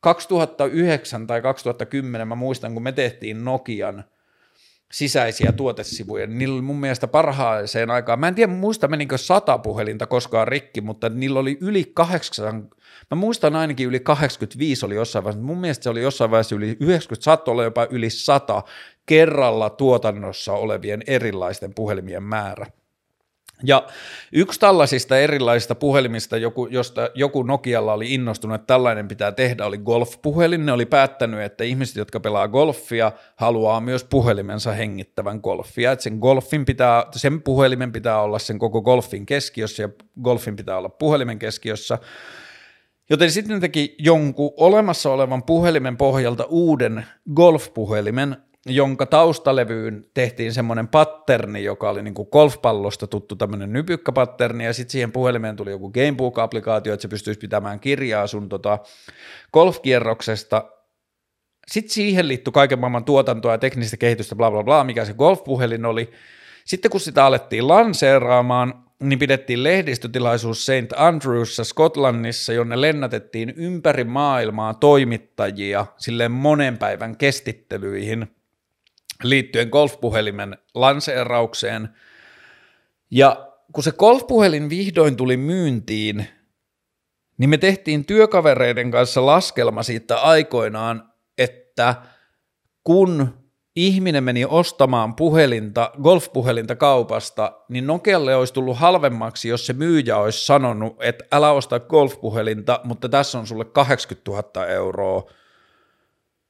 2009 tai 2010 mä muistan, kun me tehtiin Nokian sisäisiä tuotesivuja, niin niillä oli mun mielestä parhaaseen aikaan, mä en tiedä muista menikö sata puhelinta koskaan rikki, mutta niillä oli yli 800 Mä muistan ainakin yli 85 oli jossain vaiheessa, mun mielestä se oli jossain vaiheessa yli 90, saattoi olla jopa yli 100 kerralla tuotannossa olevien erilaisten puhelimien määrä. Ja yksi tällaisista erilaisista puhelimista, joku, josta joku Nokialla oli innostunut, että tällainen pitää tehdä, oli golf-puhelin. Ne oli päättänyt, että ihmiset, jotka pelaa golfia, haluaa myös puhelimensa hengittävän golfia. Että sen, golfin pitää, sen puhelimen pitää olla sen koko golfin keskiössä ja golfin pitää olla puhelimen keskiössä. Joten sitten teki jonkun olemassa olevan puhelimen pohjalta uuden golf-puhelimen, jonka taustalevyyn tehtiin semmoinen patterni, joka oli niin kuin golfpallosta tuttu tämmöinen nypykkäpatterni, ja sitten siihen puhelimeen tuli joku Gamebook-applikaatio, että se pystyisi pitämään kirjaa sun tota golfkierroksesta. Sitten siihen liittyi kaiken maailman tuotantoa ja teknistä kehitystä, bla bla bla, mikä se golfpuhelin oli. Sitten kun sitä alettiin lanseeraamaan, niin pidettiin lehdistötilaisuus St. Andrewssa Skotlannissa, jonne lennätettiin ympäri maailmaa toimittajia silleen monen päivän kestittelyihin. Liittyen golfpuhelimen lanseeraukseen. Ja kun se golfpuhelin vihdoin tuli myyntiin, niin me tehtiin työkavereiden kanssa laskelma siitä aikoinaan, että kun ihminen meni ostamaan puhelinta, golfpuhelinta kaupasta, niin Nokialle olisi tullut halvemmaksi, jos se myyjä olisi sanonut, että älä osta golfpuhelinta, mutta tässä on sulle 80 000 euroa,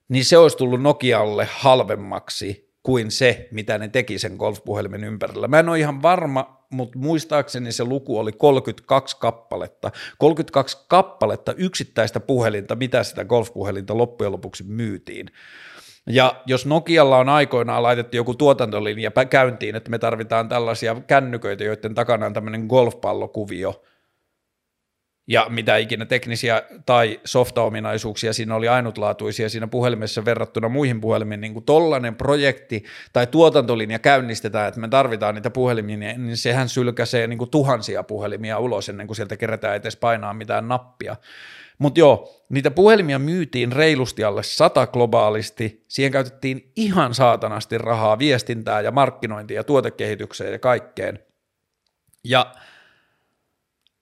niin se olisi tullut Nokialle halvemmaksi kuin se, mitä ne teki sen golfpuhelimen ympärillä. Mä en ole ihan varma, mutta muistaakseni se luku oli 32 kappaletta. 32 kappaletta yksittäistä puhelinta, mitä sitä golfpuhelinta loppujen lopuksi myytiin. Ja jos Nokialla on aikoinaan laitettu joku tuotantolinja käyntiin, että me tarvitaan tällaisia kännyköitä, joiden takana on tämmöinen golfpallokuvio, ja mitä ikinä teknisiä tai softaominaisuuksia siinä oli ainutlaatuisia siinä puhelimessa verrattuna muihin puhelimiin, niin kuin tollainen projekti tai tuotantolinja käynnistetään, että me tarvitaan niitä puhelimia, niin sehän sylkäsee niin kuin tuhansia puhelimia ulos ennen kuin sieltä kerätään edes painaa mitään nappia. Mutta joo, niitä puhelimia myytiin reilusti alle sata globaalisti, siihen käytettiin ihan saatanasti rahaa viestintää ja markkinointia ja tuotekehitykseen ja kaikkeen. Ja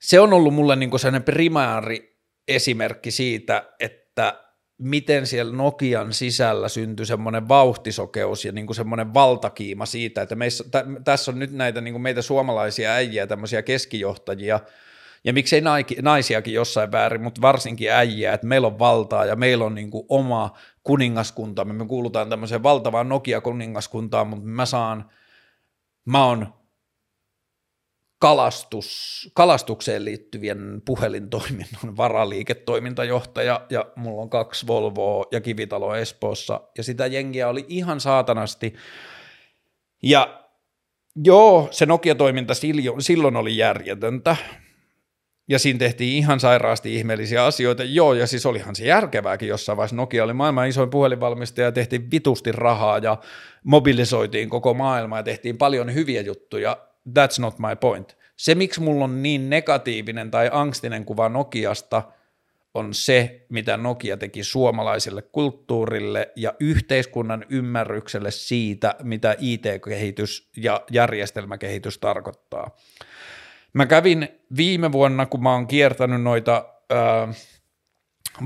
se on ollut mulle niinku sellainen primääri esimerkki siitä, että miten siellä Nokian sisällä syntyi semmoinen vauhtisokeus ja niinku semmoinen valtakiima siitä, että meissä, tä, tässä on nyt näitä niinku meitä suomalaisia äijiä, tämmöisiä keskijohtajia, ja miksei naisiakin jossain väärin, mutta varsinkin äijää, että meillä on valtaa ja meillä on niin kuin oma kuningaskunta, me kuulutaan tämmöiseen valtavaan Nokia-kuningaskuntaan, mutta mä saan, mä oon kalastus, kalastukseen liittyvien puhelintoiminnon varaliiketoimintajohtaja ja mulla on kaksi Volvoa ja kivitalo Espoossa ja sitä jengiä oli ihan saatanasti ja joo, se Nokia-toiminta silloin oli järjetöntä, ja siinä tehtiin ihan sairaasti ihmeellisiä asioita. Joo, ja siis olihan se järkevääkin jossain vaiheessa. Nokia oli maailman isoin puhelinvalmistaja ja tehtiin vitusti rahaa ja mobilisoitiin koko maailma ja tehtiin paljon hyviä juttuja. That's not my point. Se, miksi mulla on niin negatiivinen tai angstinen kuva Nokiasta, on se, mitä Nokia teki suomalaiselle kulttuurille ja yhteiskunnan ymmärrykselle siitä, mitä IT-kehitys ja järjestelmäkehitys tarkoittaa. Mä kävin viime vuonna, kun mä oon kiertänyt noita ää,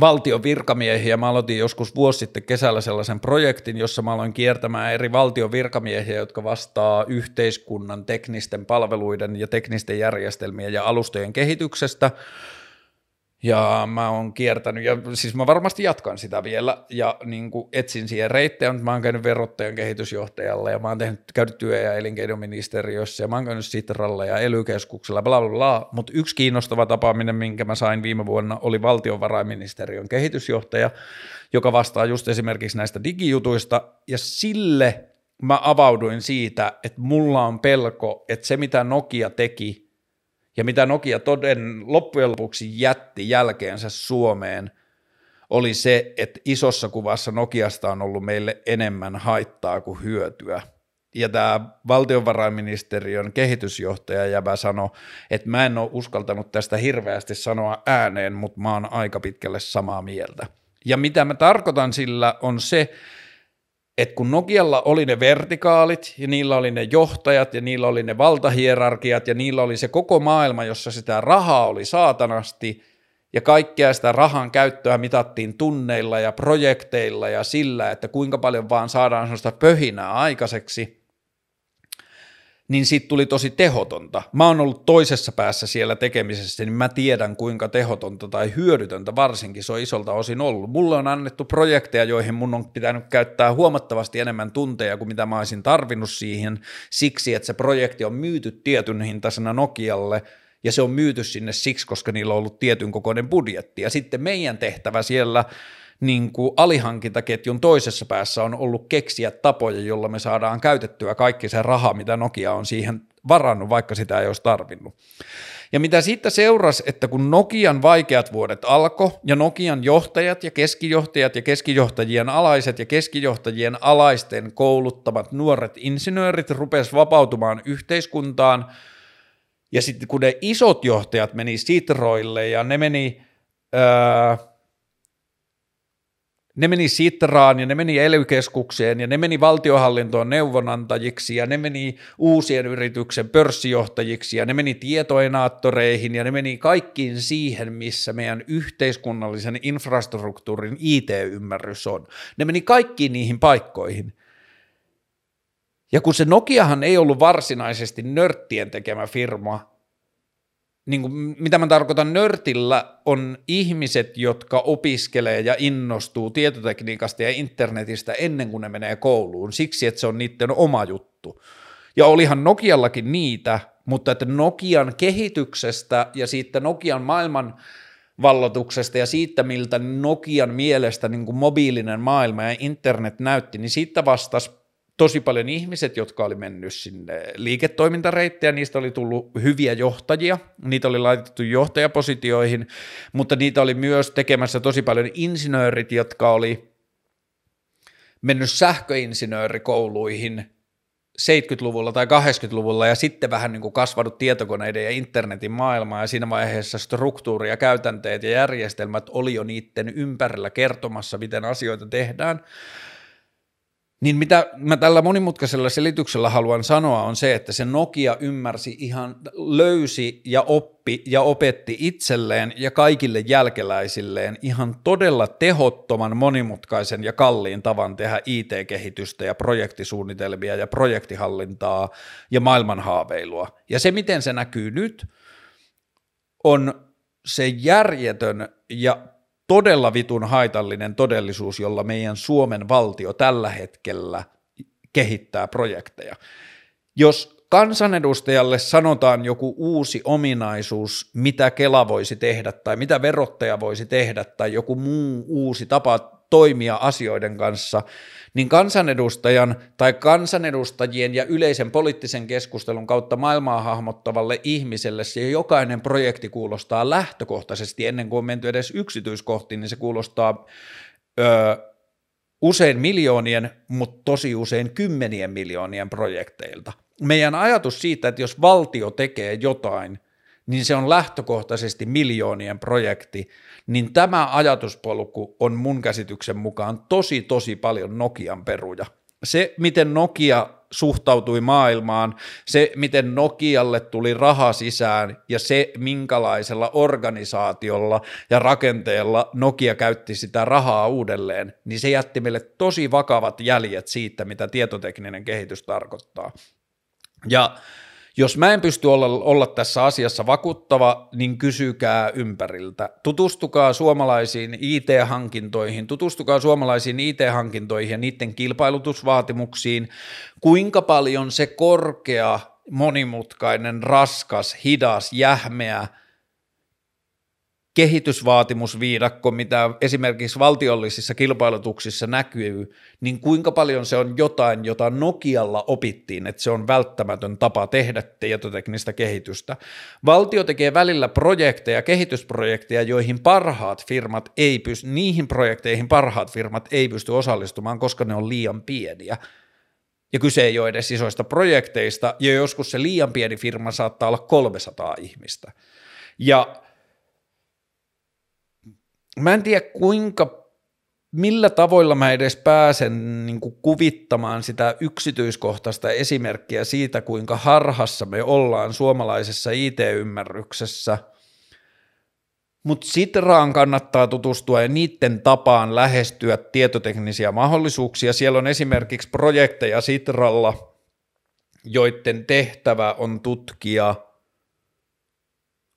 valtion virkamiehiä, mä aloitin joskus vuosi sitten kesällä sellaisen projektin, jossa mä aloin kiertämään eri valtion virkamiehiä, jotka vastaa yhteiskunnan teknisten palveluiden ja teknisten järjestelmien ja alustojen kehityksestä – ja mä oon kiertänyt, ja siis mä varmasti jatkan sitä vielä, ja niin kuin etsin siihen reittejä, mutta mä oon käynyt verottajan kehitysjohtajalla, ja mä oon tehnyt, käynyt työ- ja elinkeinoministeriössä, ja mä oon käynyt Sitralla ja ely bla bla, bla. mutta yksi kiinnostava tapaaminen, minkä mä sain viime vuonna, oli valtiovarainministeriön kehitysjohtaja, joka vastaa just esimerkiksi näistä digijutuista, ja sille mä avauduin siitä, että mulla on pelko, että se mitä Nokia teki ja mitä Nokia toden loppujen lopuksi jätti jälkeensä Suomeen, oli se, että isossa kuvassa Nokiasta on ollut meille enemmän haittaa kuin hyötyä. Ja tämä valtiovarainministeriön kehitysjohtaja Jäbä sanoi, että mä en ole uskaltanut tästä hirveästi sanoa ääneen, mutta mä oon aika pitkälle samaa mieltä. Ja mitä mä tarkoitan sillä on se, että kun Nokialla oli ne vertikaalit ja niillä oli ne johtajat ja niillä oli ne valtahierarkiat ja niillä oli se koko maailma, jossa sitä rahaa oli saatanasti ja kaikkea sitä rahan käyttöä mitattiin tunneilla ja projekteilla ja sillä, että kuinka paljon vaan saadaan sellaista pöhinää aikaiseksi, niin siitä tuli tosi tehotonta. Mä oon ollut toisessa päässä siellä tekemisessä, niin mä tiedän kuinka tehotonta tai hyödytöntä varsinkin se on isolta osin ollut. Mulle on annettu projekteja, joihin mun on pitänyt käyttää huomattavasti enemmän tunteja kuin mitä mä olisin tarvinnut siihen, siksi että se projekti on myyty tietyn hintaisena Nokialle, ja se on myyty sinne siksi, koska niillä on ollut tietyn kokoinen budjetti. Ja sitten meidän tehtävä siellä niin kuin alihankintaketjun toisessa päässä on ollut keksiä tapoja, jolla me saadaan käytettyä kaikki se raha, mitä Nokia on siihen varannut, vaikka sitä ei olisi tarvinnut. Ja mitä siitä seurasi, että kun Nokian vaikeat vuodet alkoi ja Nokian johtajat ja keskijohtajat ja keskijohtajien alaiset ja keskijohtajien alaisten kouluttamat nuoret insinöörit rupes vapautumaan yhteiskuntaan, ja sitten kun ne isot johtajat meni Sitroille ja ne meni... Öö, ne meni Sitraan ja ne meni ely ja ne meni valtiohallintoon neuvonantajiksi ja ne meni uusien yrityksen pörssijohtajiksi ja ne meni tietoenaattoreihin ja ne meni kaikkiin siihen, missä meidän yhteiskunnallisen infrastruktuurin IT-ymmärrys on. Ne meni kaikkiin niihin paikkoihin. Ja kun se Nokiahan ei ollut varsinaisesti nörttien tekemä firma, niin kuin, mitä mä tarkoitan nörtillä, on ihmiset, jotka opiskelee ja innostuu tietotekniikasta ja internetistä ennen kuin ne menee kouluun, siksi että se on niiden oma juttu. Ja olihan Nokiallakin niitä, mutta että Nokian kehityksestä ja siitä Nokian maailman vallotuksesta ja siitä, miltä Nokian mielestä niin kuin mobiilinen maailma ja internet näytti, niin siitä vastasi tosi paljon ihmiset, jotka oli mennyt sinne liiketoimintareittejä, niistä oli tullut hyviä johtajia, niitä oli laitettu johtajapositioihin, mutta niitä oli myös tekemässä tosi paljon insinöörit, jotka oli mennyt sähköinsinöörikouluihin 70-luvulla tai 80-luvulla ja sitten vähän niin kuin kasvanut tietokoneiden ja internetin maailmaa. Ja siinä vaiheessa struktuuri ja käytänteet ja järjestelmät oli jo niiden ympärillä kertomassa, miten asioita tehdään, niin mitä mä tällä monimutkaisella selityksellä haluan sanoa on se, että se Nokia ymmärsi ihan, löysi ja oppi ja opetti itselleen ja kaikille jälkeläisilleen ihan todella tehottoman, monimutkaisen ja kalliin tavan tehdä IT-kehitystä ja projektisuunnitelmia ja projektihallintaa ja maailmanhaaveilua. Ja se, miten se näkyy nyt, on se järjetön ja todella vitun haitallinen todellisuus, jolla meidän Suomen valtio tällä hetkellä kehittää projekteja. Jos kansanedustajalle sanotaan joku uusi ominaisuus, mitä Kela voisi tehdä tai mitä verottaja voisi tehdä tai joku muu uusi tapa toimia asioiden kanssa, niin kansanedustajan tai kansanedustajien ja yleisen poliittisen keskustelun kautta maailmaa hahmottavalle ihmiselle se jokainen projekti kuulostaa lähtökohtaisesti, ennen kuin on menty edes yksityiskohtiin, niin se kuulostaa ö, usein miljoonien, mutta tosi usein kymmenien miljoonien projekteilta. Meidän ajatus siitä, että jos valtio tekee jotain, niin se on lähtökohtaisesti miljoonien projekti, niin tämä ajatuspolku on mun käsityksen mukaan tosi tosi paljon Nokian peruja. Se, miten Nokia suhtautui maailmaan, se, miten Nokialle tuli raha sisään ja se, minkälaisella organisaatiolla ja rakenteella Nokia käytti sitä rahaa uudelleen, niin se jätti meille tosi vakavat jäljet siitä, mitä tietotekninen kehitys tarkoittaa. Ja jos mä en pysty olla, olla tässä asiassa vakuuttava, niin kysykää ympäriltä. Tutustukaa suomalaisiin IT-hankintoihin, tutustukaa suomalaisiin IT-hankintoihin ja niiden kilpailutusvaatimuksiin, kuinka paljon se korkea, monimutkainen, raskas, hidas, jähmeä – kehitysvaatimusviidakko, mitä esimerkiksi valtiollisissa kilpailutuksissa näkyy, niin kuinka paljon se on jotain, jota Nokialla opittiin, että se on välttämätön tapa tehdä tietoteknistä kehitystä. Valtio tekee välillä projekteja, kehitysprojekteja, joihin parhaat firmat ei pysty, niihin projekteihin parhaat firmat ei pysty osallistumaan, koska ne on liian pieniä. Ja kyse ei ole edes isoista projekteista, ja joskus se liian pieni firma saattaa olla 300 ihmistä. Ja mä en tiedä kuinka, millä tavoilla mä edes pääsen niin kuin kuvittamaan sitä yksityiskohtaista esimerkkiä siitä, kuinka harhassa me ollaan suomalaisessa IT-ymmärryksessä, mutta Sitraan kannattaa tutustua ja niiden tapaan lähestyä tietoteknisiä mahdollisuuksia. Siellä on esimerkiksi projekteja Sitralla, joiden tehtävä on tutkia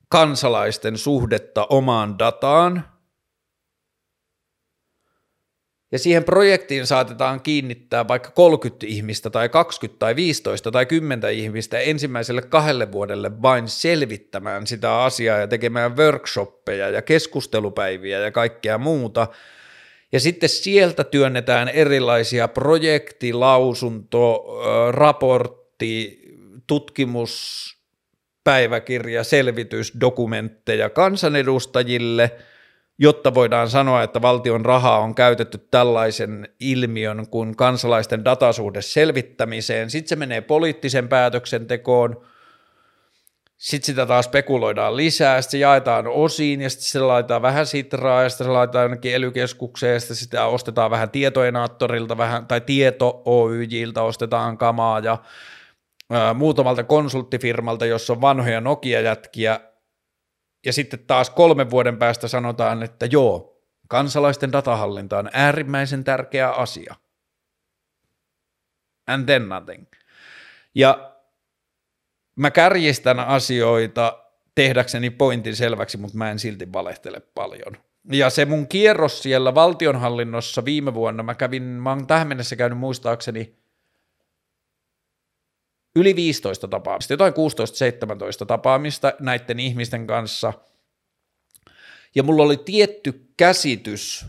kansalaisten suhdetta omaan dataan – ja siihen projektiin saatetaan kiinnittää vaikka 30 ihmistä tai 20 tai 15 tai 10 ihmistä ensimmäiselle kahdelle vuodelle vain selvittämään sitä asiaa ja tekemään workshoppeja ja keskustelupäiviä ja kaikkea muuta. Ja sitten sieltä työnnetään erilaisia projektilausunto, raportti, tutkimus, päiväkirja, selvitysdokumentteja kansanedustajille – jotta voidaan sanoa, että valtion rahaa on käytetty tällaisen ilmiön kuin kansalaisten datasuhde selvittämiseen. Sitten se menee poliittisen päätöksentekoon, sitten sitä taas spekuloidaan lisää, sitten se jaetaan osiin ja sitten se laitetaan vähän sitraa ja sitten se laitetaan jonnekin ely ja sitten sitä ostetaan vähän tietoenaattorilta vähän, tai tieto Oyjiltä ostetaan kamaa ja ää, muutamalta konsulttifirmalta, jossa on vanhoja Nokia-jätkiä ja sitten taas kolmen vuoden päästä sanotaan, että joo, kansalaisten datahallinta on äärimmäisen tärkeä asia. And then nothing. Ja mä kärjistän asioita tehdäkseni pointin selväksi, mutta mä en silti valehtele paljon. Ja se mun kierros siellä valtionhallinnossa viime vuonna, mä kävin, mä oon tähän mennessä käynyt muistaakseni yli 15 tapaamista, jotain 16-17 tapaamista näiden ihmisten kanssa. Ja mulla oli tietty käsitys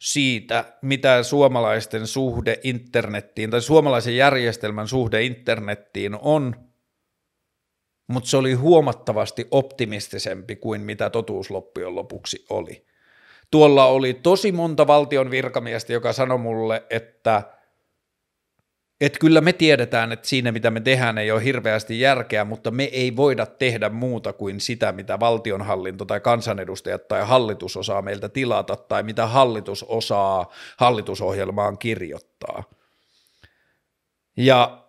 siitä, mitä suomalaisten suhde internettiin tai suomalaisen järjestelmän suhde internettiin on – mutta se oli huomattavasti optimistisempi kuin mitä totuus loppujen lopuksi oli. Tuolla oli tosi monta valtion virkamiestä, joka sanoi mulle, että että kyllä me tiedetään, että siinä mitä me tehdään ei ole hirveästi järkeä, mutta me ei voida tehdä muuta kuin sitä, mitä valtionhallinto tai kansanedustajat tai hallitus osaa meiltä tilata tai mitä hallitus osaa hallitusohjelmaan kirjoittaa. Ja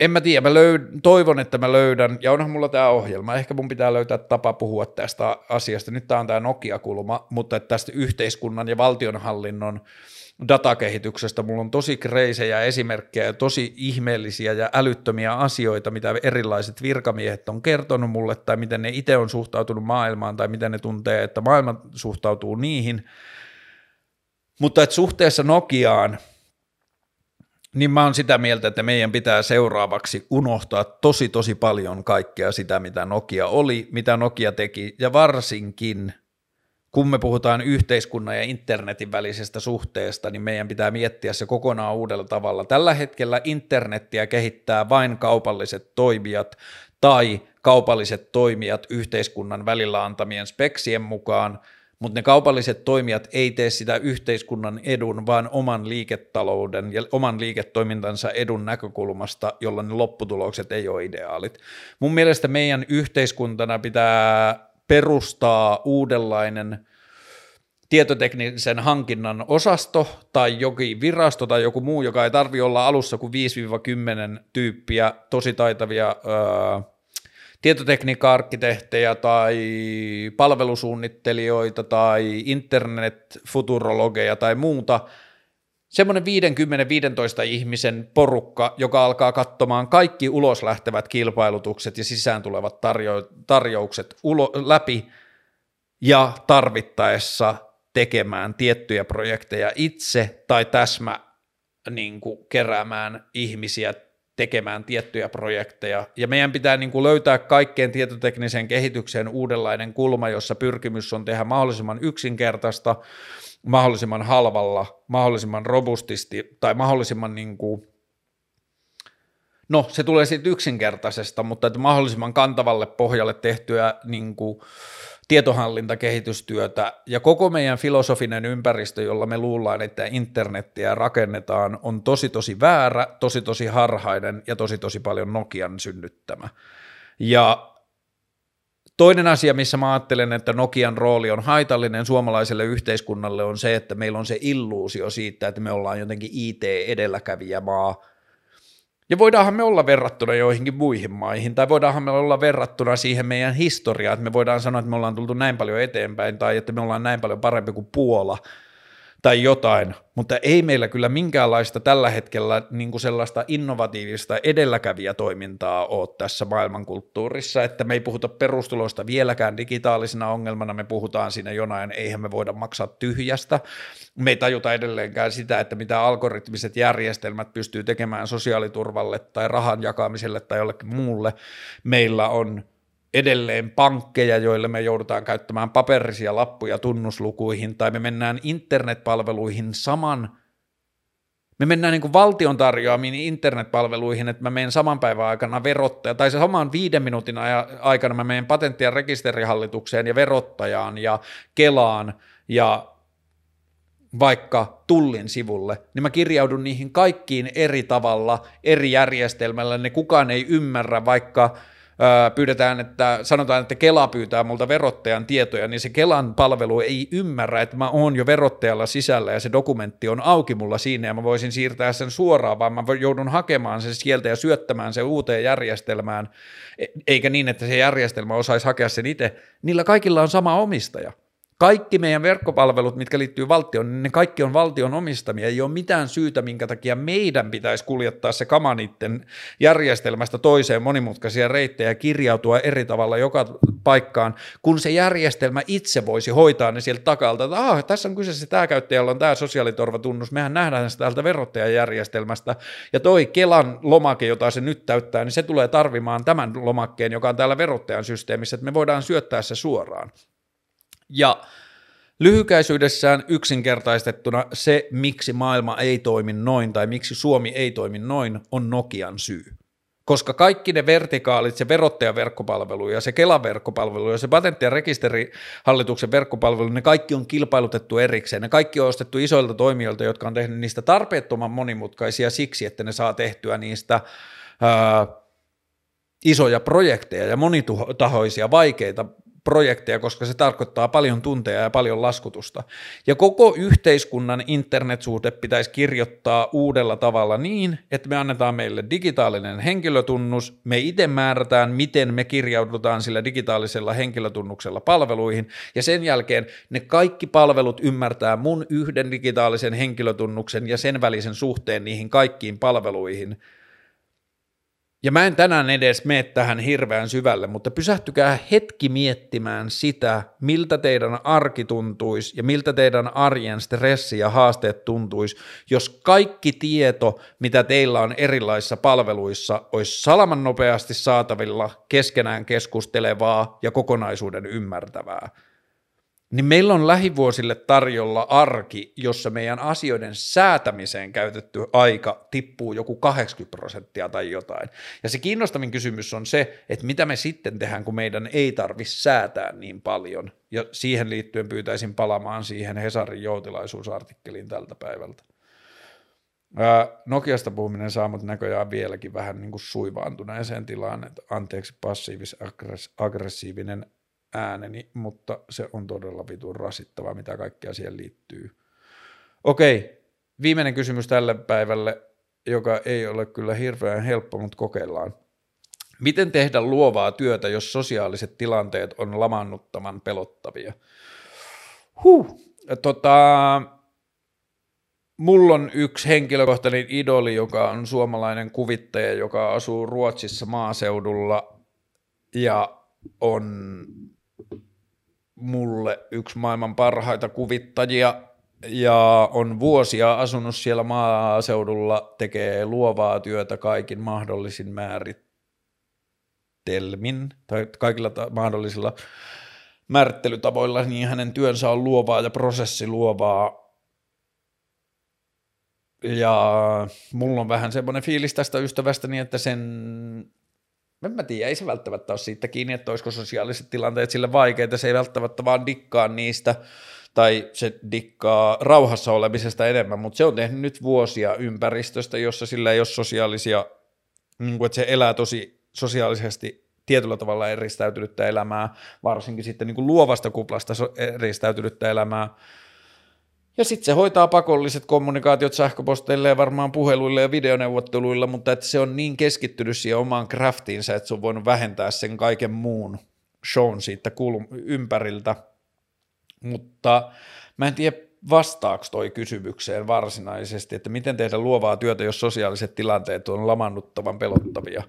en mä tiedä, mä löyd, toivon, että mä löydän, ja onhan mulla tämä ohjelma, ehkä mun pitää löytää tapa puhua tästä asiasta, nyt tämä on tämä Nokia-kulma, mutta että tästä yhteiskunnan ja valtionhallinnon datakehityksestä. Mulla on tosi kreisejä esimerkkejä tosi ihmeellisiä ja älyttömiä asioita, mitä erilaiset virkamiehet on kertonut mulle, tai miten ne itse on suhtautunut maailmaan, tai miten ne tuntee, että maailma suhtautuu niihin, mutta että suhteessa Nokiaan – niin mä oon sitä mieltä, että meidän pitää seuraavaksi unohtaa tosi tosi paljon kaikkea sitä, mitä Nokia oli, mitä Nokia teki, ja varsinkin kun me puhutaan yhteiskunnan ja internetin välisestä suhteesta, niin meidän pitää miettiä se kokonaan uudella tavalla. Tällä hetkellä internettiä kehittää vain kaupalliset toimijat tai kaupalliset toimijat yhteiskunnan välillä antamien speksien mukaan – mutta ne kaupalliset toimijat ei tee sitä yhteiskunnan edun, vaan oman liiketalouden ja oman liiketoimintansa edun näkökulmasta, jolloin ne lopputulokset ei ole ideaalit. Mun mielestä meidän yhteiskuntana pitää perustaa uudenlainen tietoteknisen hankinnan osasto tai jokin virasto tai joku muu, joka ei tarvi olla alussa kuin 5-10 tyyppiä tosi taitavia öö, tietotekniikka-arkkitehtejä tai palvelusuunnittelijoita tai internet-futurologeja tai muuta, semmoinen 50-15 ihmisen porukka, joka alkaa katsomaan kaikki ulos lähtevät kilpailutukset ja sisään tulevat tarjo- tarjoukset ulo- läpi ja tarvittaessa tekemään tiettyjä projekteja itse tai täsmä niin kuin keräämään ihmisiä tekemään tiettyjä projekteja. Ja meidän pitää niin kuin löytää kaikkeen tietotekniseen kehitykseen uudenlainen kulma, jossa pyrkimys on tehdä mahdollisimman yksinkertaista, mahdollisimman halvalla, mahdollisimman robustisti tai mahdollisimman niin kuin, no se tulee siitä yksinkertaisesta, mutta että mahdollisimman kantavalle pohjalle tehtyä niin kuin, tietohallintakehitystyötä ja koko meidän filosofinen ympäristö, jolla me luullaan, että internettiä rakennetaan, on tosi tosi väärä, tosi tosi harhainen ja tosi tosi paljon Nokian synnyttämä. Ja Toinen asia, missä mä ajattelen, että Nokian rooli on haitallinen suomalaiselle yhteiskunnalle, on se, että meillä on se illuusio siitä, että me ollaan jotenkin IT-edelläkävijämaa, ja voidaanhan me olla verrattuna joihinkin muihin maihin, tai voidaanhan me olla verrattuna siihen meidän historiaan, että me voidaan sanoa, että me ollaan tultu näin paljon eteenpäin, tai että me ollaan näin paljon parempi kuin Puola, tai jotain, mutta ei meillä kyllä minkäänlaista tällä hetkellä niin kuin sellaista innovatiivista edelläkävijätoimintaa ole tässä maailmankulttuurissa, että me ei puhuta perustulosta vieläkään digitaalisena ongelmana, me puhutaan siinä jonain, eihän me voida maksaa tyhjästä, me ei tajuta edelleenkään sitä, että mitä algoritmiset järjestelmät pystyy tekemään sosiaaliturvalle tai rahan jakamiselle tai jollekin muulle, meillä on edelleen pankkeja, joille me joudutaan käyttämään paperisia lappuja tunnuslukuihin, tai me mennään internetpalveluihin saman, me mennään niin kuin valtion tarjoamiin internetpalveluihin, että mä menen saman päivän aikana verottaja, tai se saman viiden minuutin aikana mä menen patentti- ja rekisterihallitukseen ja verottajaan ja Kelaan ja vaikka Tullin sivulle, niin mä kirjaudun niihin kaikkiin eri tavalla, eri järjestelmällä, ne kukaan ei ymmärrä, vaikka pyydetään, että sanotaan, että Kela pyytää multa verottajan tietoja, niin se Kelan palvelu ei ymmärrä, että mä oon jo verottajalla sisällä ja se dokumentti on auki mulla siinä ja mä voisin siirtää sen suoraan, vaan mä joudun hakemaan sen sieltä ja syöttämään sen uuteen järjestelmään, e, eikä niin, että se järjestelmä osaisi hakea sen itse. Niillä kaikilla on sama omistaja. Kaikki meidän verkkopalvelut, mitkä liittyy valtioon, ne kaikki on valtion omistamia. Ei ole mitään syytä, minkä takia meidän pitäisi kuljettaa se kama niiden järjestelmästä toiseen monimutkaisia reittejä ja kirjautua eri tavalla joka paikkaan, kun se järjestelmä itse voisi hoitaa ne sieltä takalta, että ah, tässä on kyseessä tämä käyttäjällä on tämä sosiaaliturvatunnus, mehän nähdään sitä täältä verottajajärjestelmästä, ja toi Kelan lomake, jota se nyt täyttää, niin se tulee tarvimaan tämän lomakkeen, joka on täällä verottajan systeemissä, että me voidaan syöttää se suoraan. Ja lyhykäisyydessään yksinkertaistettuna se, miksi maailma ei toimi noin tai miksi Suomi ei toimi noin, on Nokian syy. Koska kaikki ne vertikaalit, se verottajaverkkopalvelu ja se Kelan verkkopalvelu ja se patentti- ja rekisterihallituksen verkkopalvelu, ne kaikki on kilpailutettu erikseen. Ne kaikki on ostettu isoilta toimijoilta, jotka on tehnyt niistä tarpeettoman monimutkaisia siksi, että ne saa tehtyä niistä ää, isoja projekteja ja monitahoisia, vaikeita projekteja, koska se tarkoittaa paljon tunteja ja paljon laskutusta. Ja koko yhteiskunnan internetsuhde pitäisi kirjoittaa uudella tavalla niin, että me annetaan meille digitaalinen henkilötunnus, me itse määrätään, miten me kirjaudutaan sillä digitaalisella henkilötunnuksella palveluihin, ja sen jälkeen ne kaikki palvelut ymmärtää mun yhden digitaalisen henkilötunnuksen ja sen välisen suhteen niihin kaikkiin palveluihin – ja mä en tänään edes mene tähän hirveän syvälle, mutta pysähtykää hetki miettimään sitä, miltä teidän arki tuntuisi ja miltä teidän arjen stressi ja haasteet tuntuisi, jos kaikki tieto, mitä teillä on erilaisissa palveluissa, olisi salaman nopeasti saatavilla, keskenään keskustelevaa ja kokonaisuuden ymmärtävää niin meillä on lähivuosille tarjolla arki, jossa meidän asioiden säätämiseen käytetty aika tippuu joku 80 prosenttia tai jotain. Ja se kiinnostavin kysymys on se, että mitä me sitten tehdään, kun meidän ei tarvitse säätää niin paljon. Ja siihen liittyen pyytäisin palamaan siihen Hesarin joutilaisuusartikkeliin tältä päivältä. Nokiasta puhuminen saa mut näköjään vieläkin vähän niin kuin suivaantuneeseen tilaan, että anteeksi passiivis-aggressiivinen ääneni, mutta se on todella vitun rasittavaa, mitä kaikkea siihen liittyy. Okei, viimeinen kysymys tälle päivälle, joka ei ole kyllä hirveän helppo, mutta kokeillaan. Miten tehdä luovaa työtä, jos sosiaaliset tilanteet on lamannuttavan pelottavia? Huh. Tota, mulla on yksi henkilökohtainen idoli, joka on suomalainen kuvittaja, joka asuu Ruotsissa maaseudulla ja on mulle yksi maailman parhaita kuvittajia ja on vuosia asunut siellä maaseudulla, tekee luovaa työtä kaikin mahdollisin määritelmin tai kaikilla ta- mahdollisilla määrittelytavoilla, niin hänen työnsä on luovaa ja prosessi luovaa. Ja mulla on vähän semmoinen fiilis tästä ystävästäni, että sen en mä tiedä, ei se välttämättä ole siitä kiinni, että olisiko sosiaaliset tilanteet sille vaikeita, se ei välttämättä vaan dikkaa niistä, tai se dikkaa rauhassa olemisesta enemmän, mutta se on tehnyt nyt vuosia ympäristöstä, jossa sillä ei ole sosiaalisia, niin kuin, että se elää tosi sosiaalisesti tietyllä tavalla eristäytynyttä elämää, varsinkin sitten niin kuin luovasta kuplasta eristäytynyttä elämää, ja sitten se hoitaa pakolliset kommunikaatiot sähköposteille ja varmaan puheluille ja videoneuvotteluilla, mutta että se on niin keskittynyt siihen omaan craftiinsa, että se on voinut vähentää sen kaiken muun shown siitä kulm- ympäriltä. Mutta mä en tiedä, vastaako toi kysymykseen varsinaisesti, että miten tehdä luovaa työtä, jos sosiaaliset tilanteet on lamannuttavan pelottavia.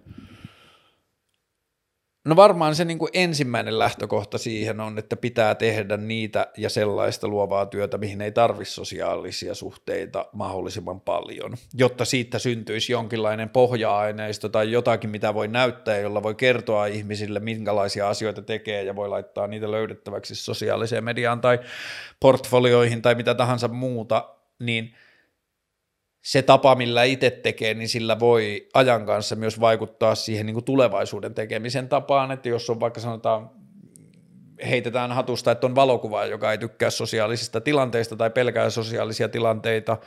No varmaan se niin kuin ensimmäinen lähtökohta siihen on, että pitää tehdä niitä ja sellaista luovaa työtä, mihin ei tarvitse sosiaalisia suhteita mahdollisimman paljon, jotta siitä syntyisi jonkinlainen pohja-aineisto tai jotakin, mitä voi näyttää, jolla voi kertoa ihmisille, minkälaisia asioita tekee ja voi laittaa niitä löydettäväksi sosiaaliseen mediaan tai portfolioihin tai mitä tahansa muuta, niin – se tapa, millä itse tekee, niin sillä voi ajan kanssa myös vaikuttaa siihen niin kuin tulevaisuuden tekemisen tapaan, että jos on vaikka sanotaan, heitetään hatusta, että on valokuva, joka ei tykkää sosiaalisista tilanteista tai pelkää sosiaalisia tilanteita,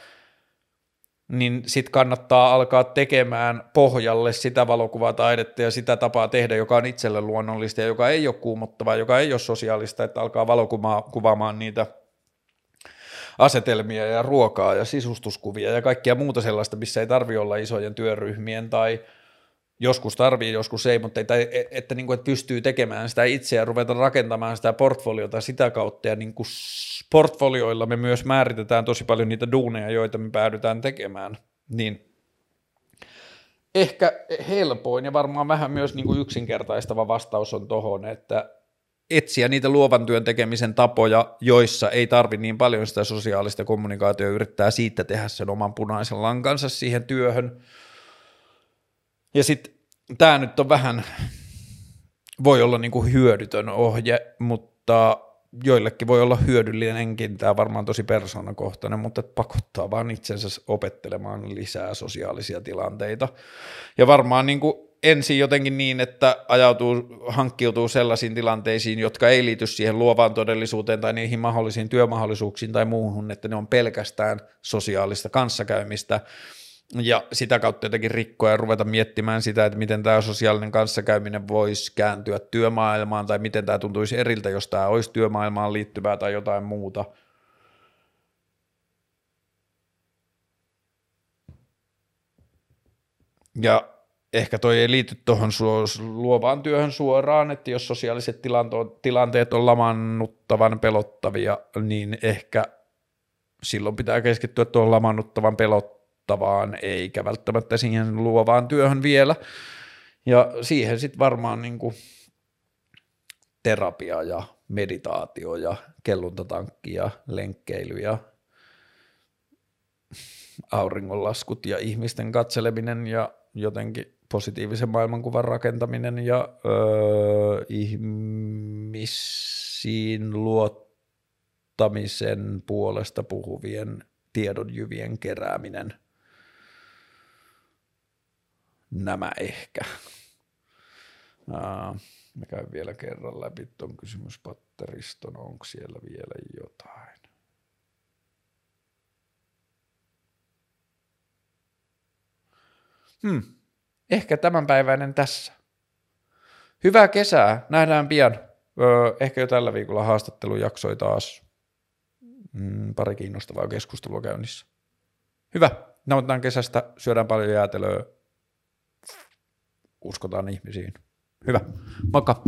niin sitten kannattaa alkaa tekemään pohjalle sitä valokuvataidetta ja sitä tapaa tehdä, joka on itselle luonnollista ja joka ei ole kuumottavaa, joka ei ole sosiaalista, että alkaa valokuvaamaan niitä asetelmia ja ruokaa ja sisustuskuvia ja kaikkia muuta sellaista, missä ei tarvi olla isojen työryhmien tai joskus tarvii, joskus ei, mutta että, että, niin kuin, että pystyy tekemään sitä itse ja ruveta rakentamaan sitä portfoliota sitä kautta. Ja niin kuin portfolioilla me myös määritetään tosi paljon niitä duuneja, joita me päädytään tekemään, niin ehkä helpoin ja varmaan vähän myös niin kuin yksinkertaistava vastaus on tuohon, että etsiä niitä luovan työn tekemisen tapoja, joissa ei tarvi niin paljon sitä sosiaalista kommunikaatiota, yrittää siitä tehdä sen oman punaisen lankansa siihen työhön. Ja sitten tämä nyt on vähän, voi olla niin kuin hyödytön ohje, mutta joillekin voi olla hyödyllinenkin, tämä varmaan tosi persoonakohtainen, mutta pakottaa vaan itsensä opettelemaan lisää sosiaalisia tilanteita. Ja varmaan niin kuin ensin jotenkin niin, että ajautuu, hankkiutuu sellaisiin tilanteisiin, jotka ei liity siihen luovaan todellisuuteen tai niihin mahdollisiin työmahdollisuuksiin tai muuhun, että ne on pelkästään sosiaalista kanssakäymistä, ja sitä kautta jotenkin rikkoa ja ruveta miettimään sitä, että miten tämä sosiaalinen kanssakäyminen voisi kääntyä työmaailmaan tai miten tämä tuntuisi eriltä, jos tämä olisi työmaailmaan liittyvää tai jotain muuta. Ja ehkä toi ei liity tuohon luovaan työhön suoraan, että jos sosiaaliset tilanteet on lamannuttavan pelottavia, niin ehkä silloin pitää keskittyä tuohon lamannuttavan pelottavaan, eikä välttämättä siihen luovaan työhön vielä. Ja siihen sitten varmaan niin kuin terapia ja meditaatio ja kelluntatankki ja lenkkeily ja auringonlaskut ja ihmisten katseleminen ja jotenkin positiivisen maailmankuvan rakentaminen ja öö, ihmisiin luottamisen puolesta puhuvien tiedonjyvien kerääminen. Nämä ehkä. Uh, mä käyn vielä kerran läpi tuon kysymyspatteriston, onko siellä vielä jotain. Hmm ehkä tämänpäiväinen tässä. Hyvää kesää, nähdään pian. Öö, ehkä jo tällä viikolla haastattelujaksoi taas. Mm, pari kiinnostavaa keskustelua käynnissä. Hyvä, nautitaan kesästä, syödään paljon jäätelöä, uskotaan ihmisiin. Hyvä, moikka!